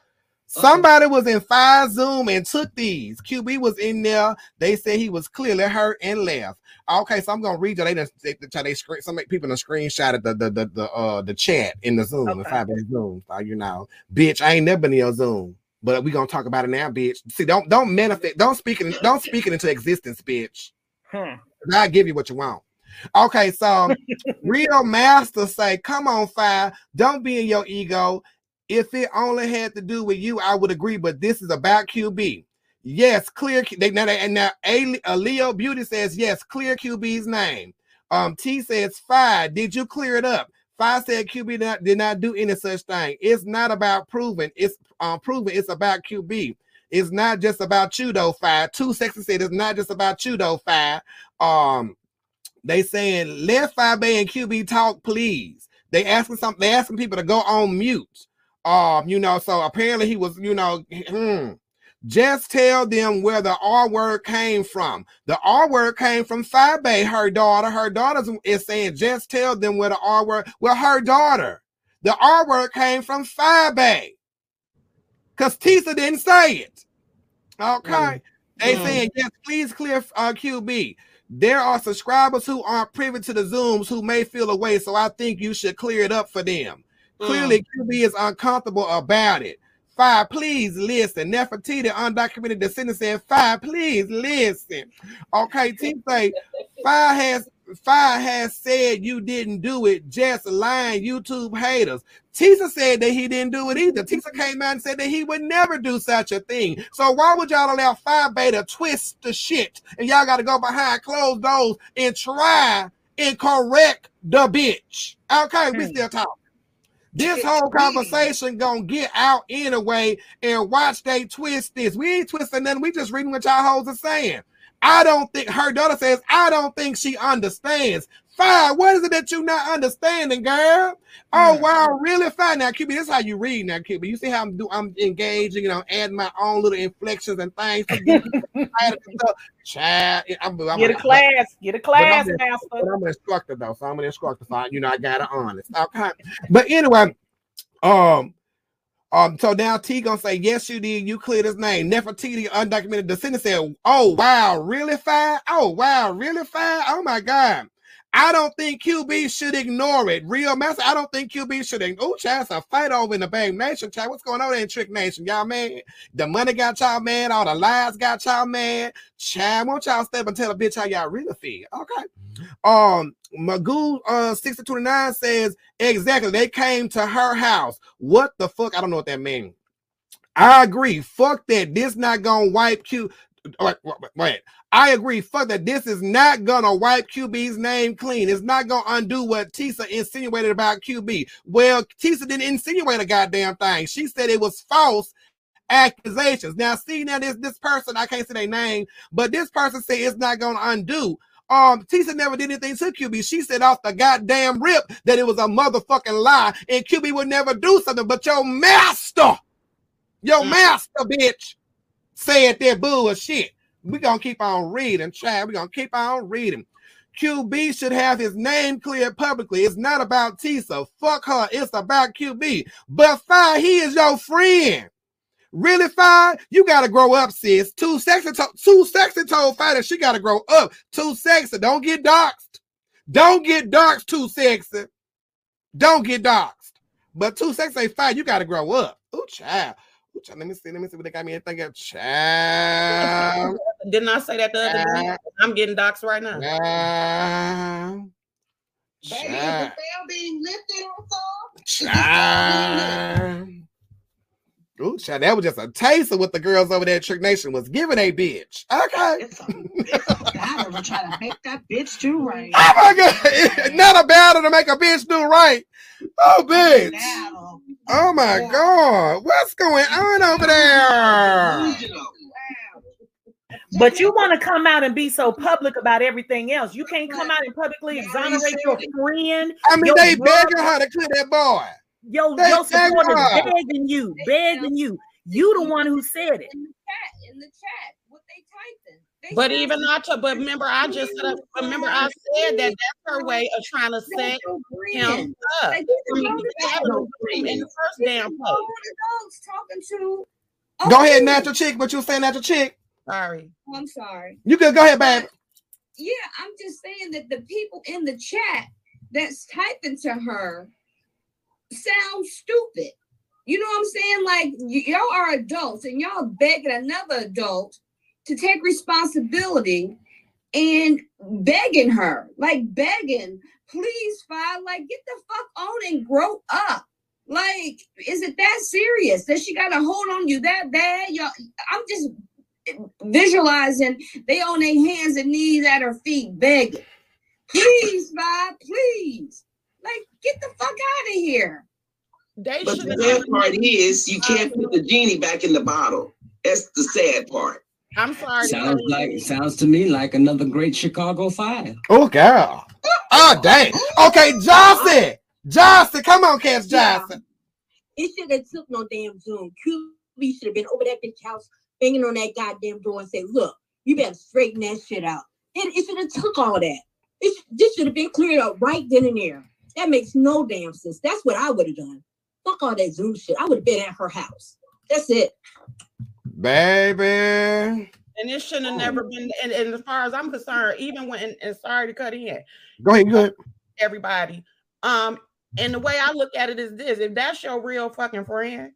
Somebody was in five Zoom and took these. QB was in there. They said he was clearly hurt and left. Okay, so I'm gonna read you. They done they, they, they screen some people done screenshot the the the the uh the chat in the Zoom, the five minute Zoom. So you know, bitch, I ain't never been in your Zoom, but we gonna talk about it now, bitch. See, don't don't manifest, don't speak it, don't speak it into existence, bitch. Hmm. I give you what you want. Okay, so *laughs* real master say, come on, fire. Don't be in your ego. If it only had to do with you, I would agree, but this is about QB. Yes, clear. They now they- and now A, uh, Leo Beauty says yes, clear QB's name. Um, T says five. Did you clear it up? Five said QB did not, did not do any such thing. It's not about proving. It's um proving. It's about QB. It's not just about you though. Fire. Two sexy said it's not just about you though. Fire. Um, they saying let Five Bay and QB talk, please. They asking something. They asking people to go on mute. Um, you know, so apparently he was, you know, hmm. Just tell them where the R word came from. The R word came from Bay, her daughter. Her daughter is saying, just tell them where the R word. Well, her daughter. The R word came from Bay. Because Tisa didn't say it. Okay. They Mm. saying, yes, please clear uh, QB. There are subscribers who aren't privy to the Zooms who may feel away, so I think you should clear it up for them. Clearly, mm. QB is uncomfortable about it. Five, please listen. Nefertiti, the undocumented descendant, said, Five, please listen. Okay, T say, Five has Five has said you didn't do it, just lying YouTube haters. Tisa said that he didn't do it either. Tisa came out and said that he would never do such a thing. So why would y'all allow Five Beta twist the shit and y'all got to go behind closed doors and try and correct the bitch? Okay, we hmm. still talking. This whole conversation gonna get out anyway, and watch they twist this. We ain't twisting nothing. We just reading what y'all hoes are saying. I don't think her daughter says, I don't think she understands. Fine, what is it that you're not understanding, girl? Oh wow, really fine. Now, QB, this is how you read now, QB. You see how I'm do I'm engaging, you know, adding my own little inflections and things. to get you *laughs* excited and stuff. Child, I'm, I'm Get a class, get a class, but I'm, master. I'm an instructor though, so I'm an instructor. So I- you know, I got it honest. Okay, but anyway, um, um, so now T gonna say yes, you did. You cleared his name. Nefertiti, the undocumented descendant, said, "Oh wow, really fine? Oh wow, really fine? Oh my god." I don't think QB should ignore it. Real master, I don't think QB should ignore. Oh, child, it's a fight over in the Bang Nation. Child, what's going on there in Trick Nation? Y'all man, the money got y'all mad. All the lies got y'all mad. Child, won't y'all step and tell a bitch how y'all really feel? Okay. Um, Magoo uh 6029 says exactly. They came to her house. What the fuck? I don't know what that means. I agree. Fuck that. This not gonna wipe Q. Wait, wait, wait. I agree. Fuck that. This is not gonna wipe QB's name clean. It's not gonna undo what Tisa insinuated about QB. Well, Tisa didn't insinuate a goddamn thing. She said it was false accusations. Now, see, now this this person, I can't say their name, but this person said it's not gonna undo. Um, Tisa never did anything to QB. She said off the goddamn rip that it was a motherfucking lie, and QB would never do something. But your master, your master, bitch, said that bullshit. we gonna keep on reading, Chad. we gonna keep on reading. QB should have his name cleared publicly. It's not about Tisa. Fuck her. It's about QB. But fine, he is your friend. Really fine? You gotta grow up, sis. Too sexy, to- too sexy told fighter. She gotta grow up. Too sexy. Don't get doxxed. Don't get doxxed. Too sexy. Don't get doxxed. But too sexy fine. You gotta grow up. Ooh, child. Ooh. Let me see. Let me see what they got me thinking. Child. *laughs* Didn't I say that the other day? I'm getting doxxed right now. Child. Baby, is the Child. veil being lifted or something? Child. Ooh, child, that was just a taste of what the girls over there at Trick Nation was giving a bitch. Okay. I never try to make that bitch do right. Oh my god. *laughs* Not a battle to make a bitch do right. Oh, bitch. Oh my god. What's going on over there? But you want to come out and be so public about everything else. You can't come out and publicly exonerate your friend. I mean, they brother, begging her to kill that boy. Yo, They your begging supporters her. begging you, begging you. You the one who said it. in the chat what they typing. They But even I told, but remember, I just said, remember, I said that that's her way of trying to set him up. I mean, know they that had no no dream in the first This damn is place. grown adults talking to Go ahead, natural chick. But you saying natural chick? Sorry. I'm sorry. You can go ahead, baby. Yeah, I'm just saying that the people in the chat that's typing to her sound stupid. You know what I'm saying? Like y- y'all are adults and y'all begging another adult to take responsibility and begging her, like begging, please, Fi, like get the fuck on and grow up. Like, is it that serious that she got to hold on you that bad? Y'all, I'm just visualizing they on their hands and knees at her feet begging, please, Fi, please, like get the fuck out of here. They But the sad part is you can't put the genie back in the bottle. That's the sad part. I'm sorry. Sounds like sounds to me like another great Chicago Fire. Oh, girl. Oh, dang. Okay, Johnson. Johnson, come on, Cass Johnson. It should have took no damn Zoom. QB should have been over that bitch house, banging on that goddamn door and say, "Look, you better straighten that shit out." It, it should have took all that. It, sh- this should have been cleared up right then and there. That makes no damn sense. That's what I would have done. Fuck all that Zoom shit. I would have been at her house. That's it. Baby. And it shouldn't have never been. And, and as far as I'm concerned, even when and sorry to cut in, Go ahead, good. everybody. Um, and the way I look at it is this: if that's your real fucking friend,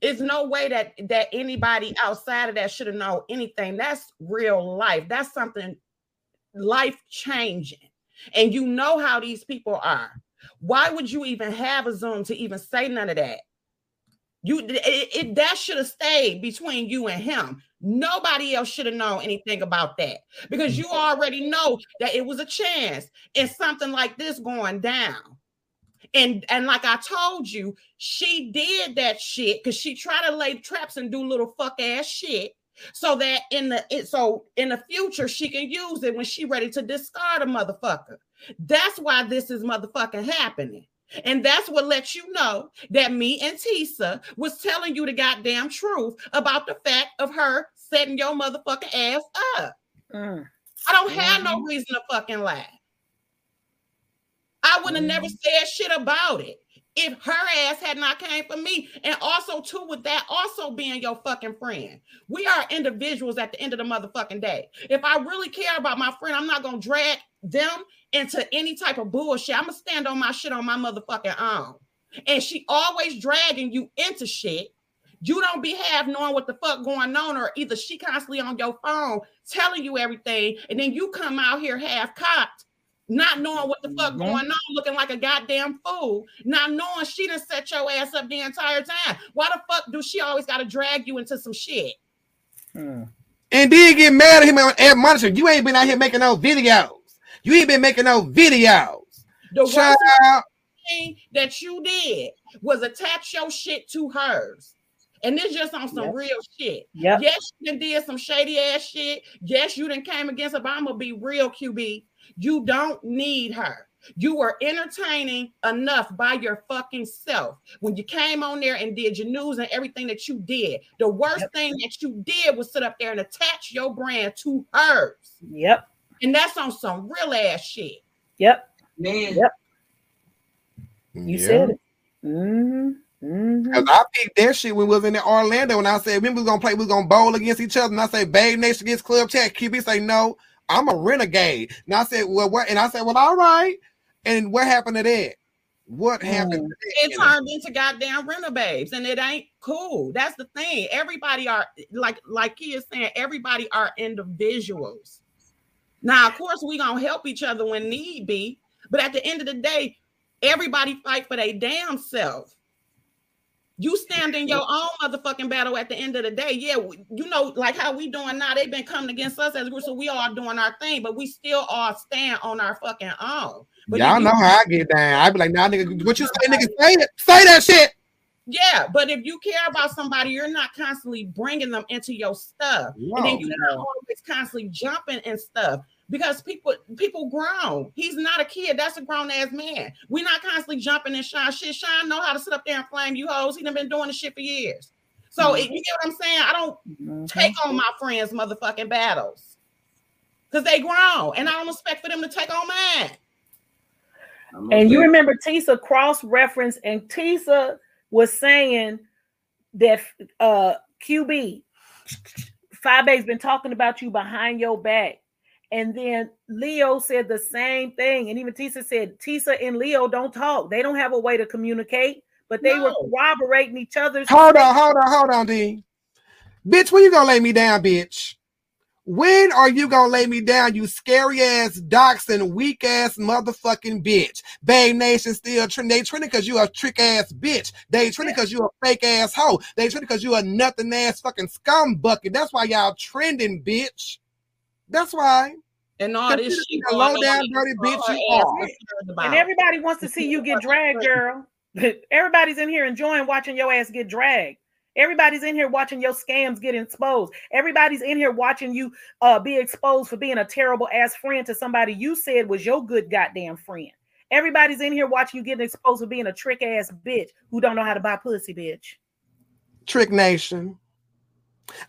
it's no way that that anybody outside of that should have known anything. That's real life. That's something life changing. And you know how these people are. Why would you even have a Zoom to even say none of that? You it, it that should have stayed between you and him. Nobody else should have known anything about that because you already know that it was a chance and something like this going down. And and like I told you, she did that shit because she tried to lay traps and do little fuck ass shit so that in the it, so in the future she can use it when she ready to discard a motherfucker. That's why this is motherfucking happening. And that's what lets you know that me and Tisa was telling you the goddamn truth about the fact of her setting your motherfucking ass up. Mm. I don't have no mm-hmm. reason to fucking lie. I would have never mm-hmm. said shit about it if her ass had not came for me. And also, too, with that also being your fucking friend. We are individuals at the end of the motherfucking day. If I really care about my friend, I'm not gonna drag them into any type of bullshit. I'm gonna stand on my shit on my motherfucking own. And she always dragging you into shit. You don't be half knowing what the fuck going on, or either she constantly on your phone telling you everything, and then you come out here half cocked, not knowing what the fuck mm-hmm. going on, looking like a goddamn fool, not knowing she done set your ass up the entire time. Why the fuck do she always gotta drag you into some shit? Hmm. And then get mad at him on Ed Monitor. You ain't been out here making no videos. You ain't been making no videos. The worst thing that you did was attach your shit to hers. And this just on some Yep. real shit. Yep. Yes, you done did some shady ass shit. Yes, you done came against her, but I'm gonna be real, QB. You don't need her. You were entertaining enough by your fucking self when you came on there and did your news and everything that you did. The worst thing that you did was sit up there and attach your brand to hers. Yep. And that's on some real ass shit. Yep. Man. Yep. You Yeah. said it. Mm-hmm. Mm-hmm. Cause I picked that shit when we was in Orlando and I said we was gonna play, we was gonna bowl against each other. And I said, Babe Nation against Club Chat. QB say no, I'm a renegade. And I said, Well, what? And I said, Well, all right. And what happened to that? What happened? to that? it turned into goddamn babes, and it ain't cool. That's the thing. Everybody are like like he is saying, everybody are individuals. Now, of course, we gonna help each other when need be, but at the end of the day, everybody fight for their damn self. You stand in your own motherfucking battle at the end of the day. Yeah, you know, like how we doing now. They've been coming against us as a group, so we all doing our thing, but we still all stand on our fucking own. But Y'all know how I get down. I be like, nah, nigga, what you say, nigga? Say it. Say that shit. Yeah, but if you care about somebody, you're not constantly bringing them into your stuff, and then you're not always constantly jumping and stuff because people people grown. He's not a kid. That's a grown ass man. We're not constantly jumping and shine shit. Shine know how to sit up there and flame you hoes. He done been doing the shit for years. So if you get what I'm saying, I don't take on my friends' motherfucking battles because they grown, and I don't expect for them to take on mine. And you remember Tisa cross reference, and Tisa was saying that uh QB, Five A's been talking about you behind your back. And then Leo said the same thing. And even Tisa said, Tisa and Leo don't talk. They don't have a way to communicate, but they were corroborating each other's. Hold on, hold on, hold on, D. Bitch, when you gonna lay me down, bitch? When are you gonna lay me down, you scary ass doxing weak ass motherfucking bitch? Babe Nation still trending. They trending because you a trick ass bitch. They trending because you a fake ass hoe. They trending because you a nothing ass fucking scum bucket. That's why y'all trending, bitch. That's why. And all this shit a low down dirty bitch you are. And everybody wants to see you get dragged, *laughs* girl. *laughs* Everybody's in here enjoying watching your ass get dragged. Everybody's in here watching your scams get exposed. Everybody's in here watching you uh, be exposed for being a terrible ass friend to somebody you said was your good goddamn friend. Everybody's in here watching you getting exposed for being a trick ass bitch who don't know how to buy pussy, bitch. Trick Nation.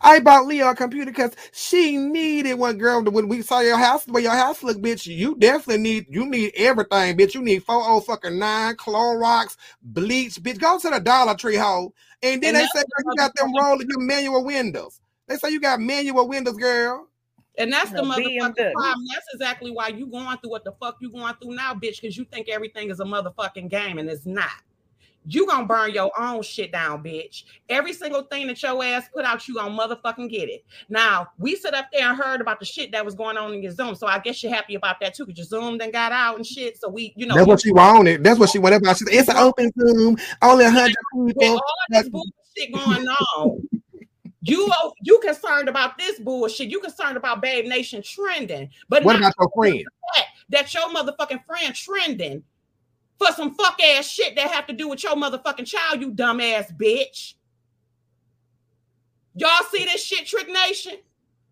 I bought Leo a computer because she needed one girl. When we saw your house, the way your house look, bitch, you definitely need you need everything, bitch. You need four oh fucking nine Clorox, bleach, bitch. Go to the Dollar Tree hole, and then And they that's say girl, you got them rolling your manual windows. They say you got manual windows, girl. And that's the No, motherfucking problem. That's exactly why you going through what the fuck you going through now, bitch, because you think everything is a motherfucking game and it's not. You gonna burn your own shit down, bitch. Every single thing that your ass put out, you gonna motherfucking get it. Now, we sit up there and heard about the shit that was going on in your Zoom. So I guess you're happy about that too, because your Zoom then got out and shit. So we, you know, That's what she wanted. That's what she wanted. She said, It's an open Zoom, only a hundred people. all this bullshit going on. You you concerned about this bullshit. You concerned about Babe Nation trending, but What about your friend? the that your motherfucking friend trending for some fuck ass shit that have to do with your motherfucking child, you dumbass bitch. Y'all see this shit, Trick Nation?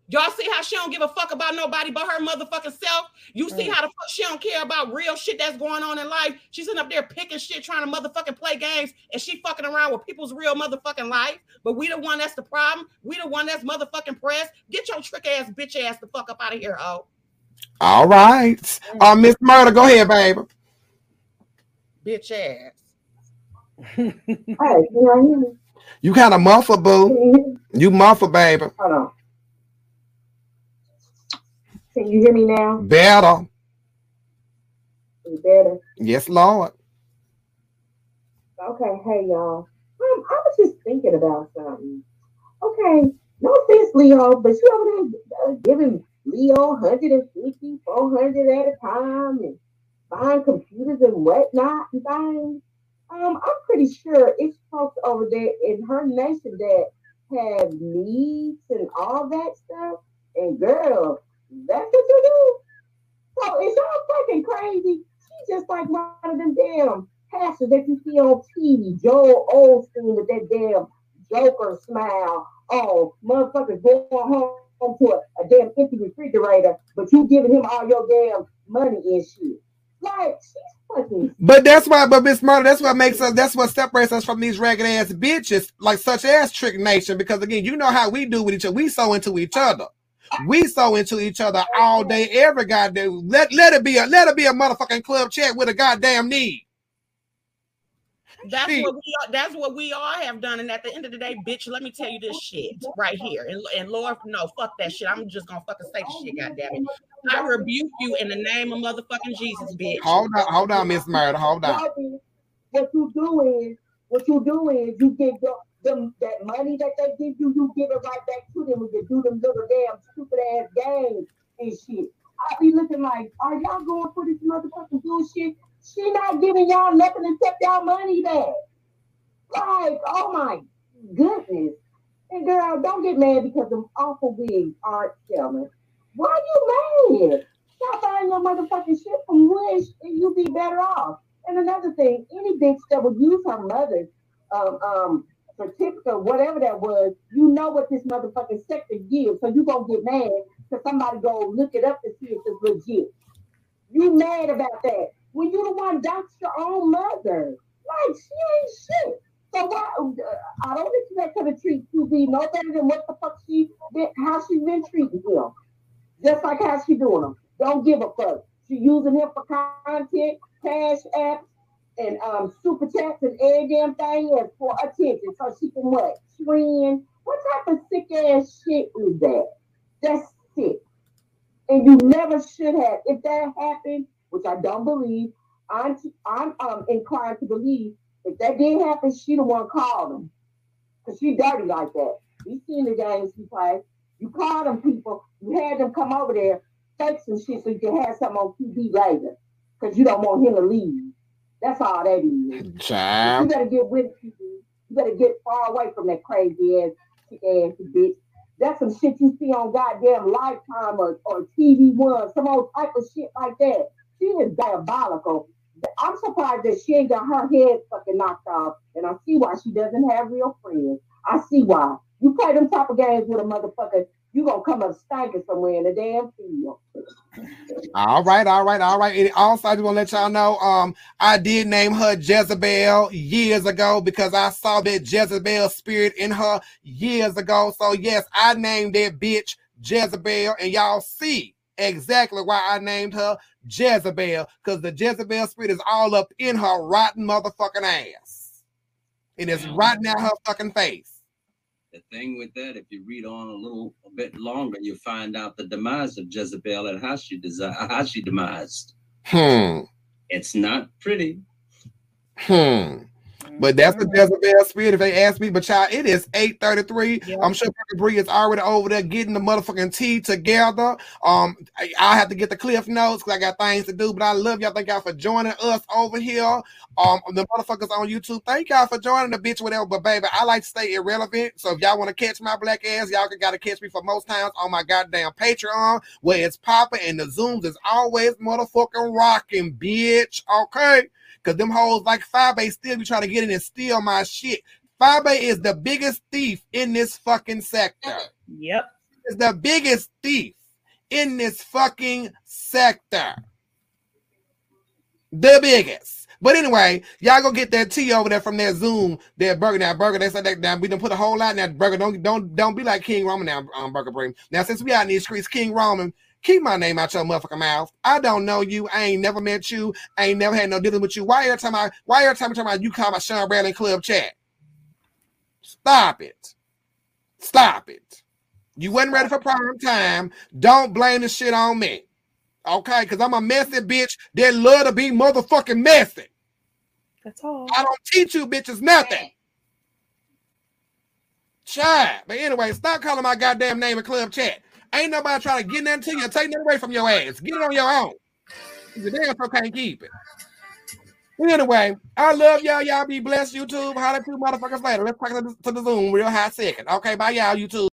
Y'all see how she don't give a fuck about nobody but her motherfucking self? You see how the fuck she don't care about real shit that's going on in life? She's sitting up there picking shit, trying to motherfucking play games, and she fucking around with people's real motherfucking life. But we the one that's the problem. We the one that's motherfucking pressed. Get your trick ass bitch ass the fuck up out of here, oh All right. Uh, Miss Murder, go ahead, baby. Bitch ass. Hey, you know, You kind of muffled, boo. You muffled, baby. hold on. Can you hear me now? Better. You better. Yes, Lord. Okay, hey y'all. Um, I was just thinking about something. Okay, no offense, Leo, but you over there uh, giving Leo 150, 400 at a time and buying computers and whatnot and things. Um, I'm pretty sure it's folks over there in her nation that have needs and all that stuff. And girl, that's what you do. So is y'all fucking crazy? She's just like one of them damn pastors that you see on TV, Joel Osteen with that damn Joker smile. Oh, motherfuckers going home to a, a damn empty refrigerator, but you giving him all your damn money and shit. But that's why, but Miss Murder, that's what makes us, that's what separates us from these ragged ass bitches, like such as Trick Nation. Because again, you know how we do with each other. We so into each other. We so into each other all day, every goddamn. Let let it be a let it be a motherfucking club chat with a goddamn need. That's Shit. what we are, that's what we all have done. And at the end of the day, bitch, let me tell you this shit right here. And, and Lord, no, fuck that shit. I'm just gonna fucking say the shit, goddamn it. I rebuke you in the name of motherfucking Jesus, bitch. Hold on, hold on, Miss Murder, hold on. What you do is, what you do is, you give your, them that money that they give you, you give it right back to them when you do them little damn stupid ass games and shit. I be looking like, are y'all going for this motherfucking bullshit? She not giving y'all nothing except y'all money back. Like, oh my goodness. And girl, don't get mad because them awful wigs aren't selling. Why you mad? Stop buying your motherfucking shit from Wish and you be better off. And another thing, any bitch that would use her mother's um, um, certificate, whatever that was, you know what this motherfucking sector gives. So you gonna get mad because somebody go look it up to see if it's legit. You mad about that when you the one doxed your own mother? Like she ain't shit. So why? uh, I don't expect her to treat QB no better than what the fuck she been, how she been treating him. Just like how she doing him. Don't give a fuck. She using him for content, cash apps, and um super chats and every damn thing as for attention. So she can what? Trend What type of sick ass shit is that? That's sick. And you never should have. If that happened, which I don't believe, I'm I'm um inclined to believe if that didn't happen, she the one called them. Cause she dirty like that. You seen the games she play. You called them people, you had them come over there, fake some shit so you can have something on TV later. Cause you don't want him to leave. That's all that is. Child. You better get with people. You better get far away from that crazy ass, ass bitch. That's some shit you see on goddamn Lifetime or, or TV One, some old type of shit like that. She is diabolical. I'm surprised that she ain't got her head fucking knocked off, and I see why she doesn't have real friends. I see why. You play them type of games with a motherfucker, you gonna come up stinking somewhere in the damn field. All right, all right, all right. And also, I just want to let y'all know, um, I did name her Jezebel years ago because I saw that Jezebel spirit in her years ago. So yes, I named that bitch Jezebel, and y'all see exactly why I named her Jezebel because the Jezebel spirit is all up in her rotten motherfucking ass, and it's rotten out her fucking face. The thing with that, if you read on a little a bit longer, you find out the demise of Jezebel and how she desi- how she demised. Hmm. It's not pretty. Hmm. But that's the Jezebel spirit if they ask me. But child, it is 8:33. I'm sure Dr. Bree is already over there getting the motherfucking tea together. Um, I, I have to get the cliff notes because I got things to do. But I love y'all. Thank y'all for joining us over here. Um, the motherfuckers on YouTube. Thank y'all for joining the bitch, whatever. But baby, I like to stay irrelevant. So if y'all want to catch my black ass, y'all can gotta catch me for most times on my goddamn Patreon, where it's popping and the zooms is always motherfucking rocking, bitch. Okay. Cause them hoes like Five A still be trying to get in and steal my shit. Five A is the biggest thief in this fucking sector. Yep. Is the biggest thief in this fucking sector. The biggest. But anyway, y'all go get that tea over there from that Zoom, that burger. Now, burger, they said that now we done put a whole lot in that burger. Don't don't don't be like King Roman now, um, Burger Bream. Now, since we out in these streets, King Roman, keep my name out your motherfucking mouth. I don't know you. I ain't never met you. I ain't never had no dealing with you. Why every time I why every time I talk about you call my Sean Bradley Club chat? Stop it. Stop it. You wasn't ready for prime time. Don't blame the shit on me. Okay, because I'm a messy bitch that love to be motherfucking messy. That's all. I don't teach you bitches nothing. Child. But anyway, stop calling my goddamn name in club chat. Ain't nobody trying to get nothing to you, take nothing away from your ass. Get it on your own. You damn so can't keep it. Anyway, I love y'all. Y'all be blessed, YouTube. Holla you motherfuckers later. Let's talk the, to the Zoom real high second. Okay, bye, y'all, YouTube.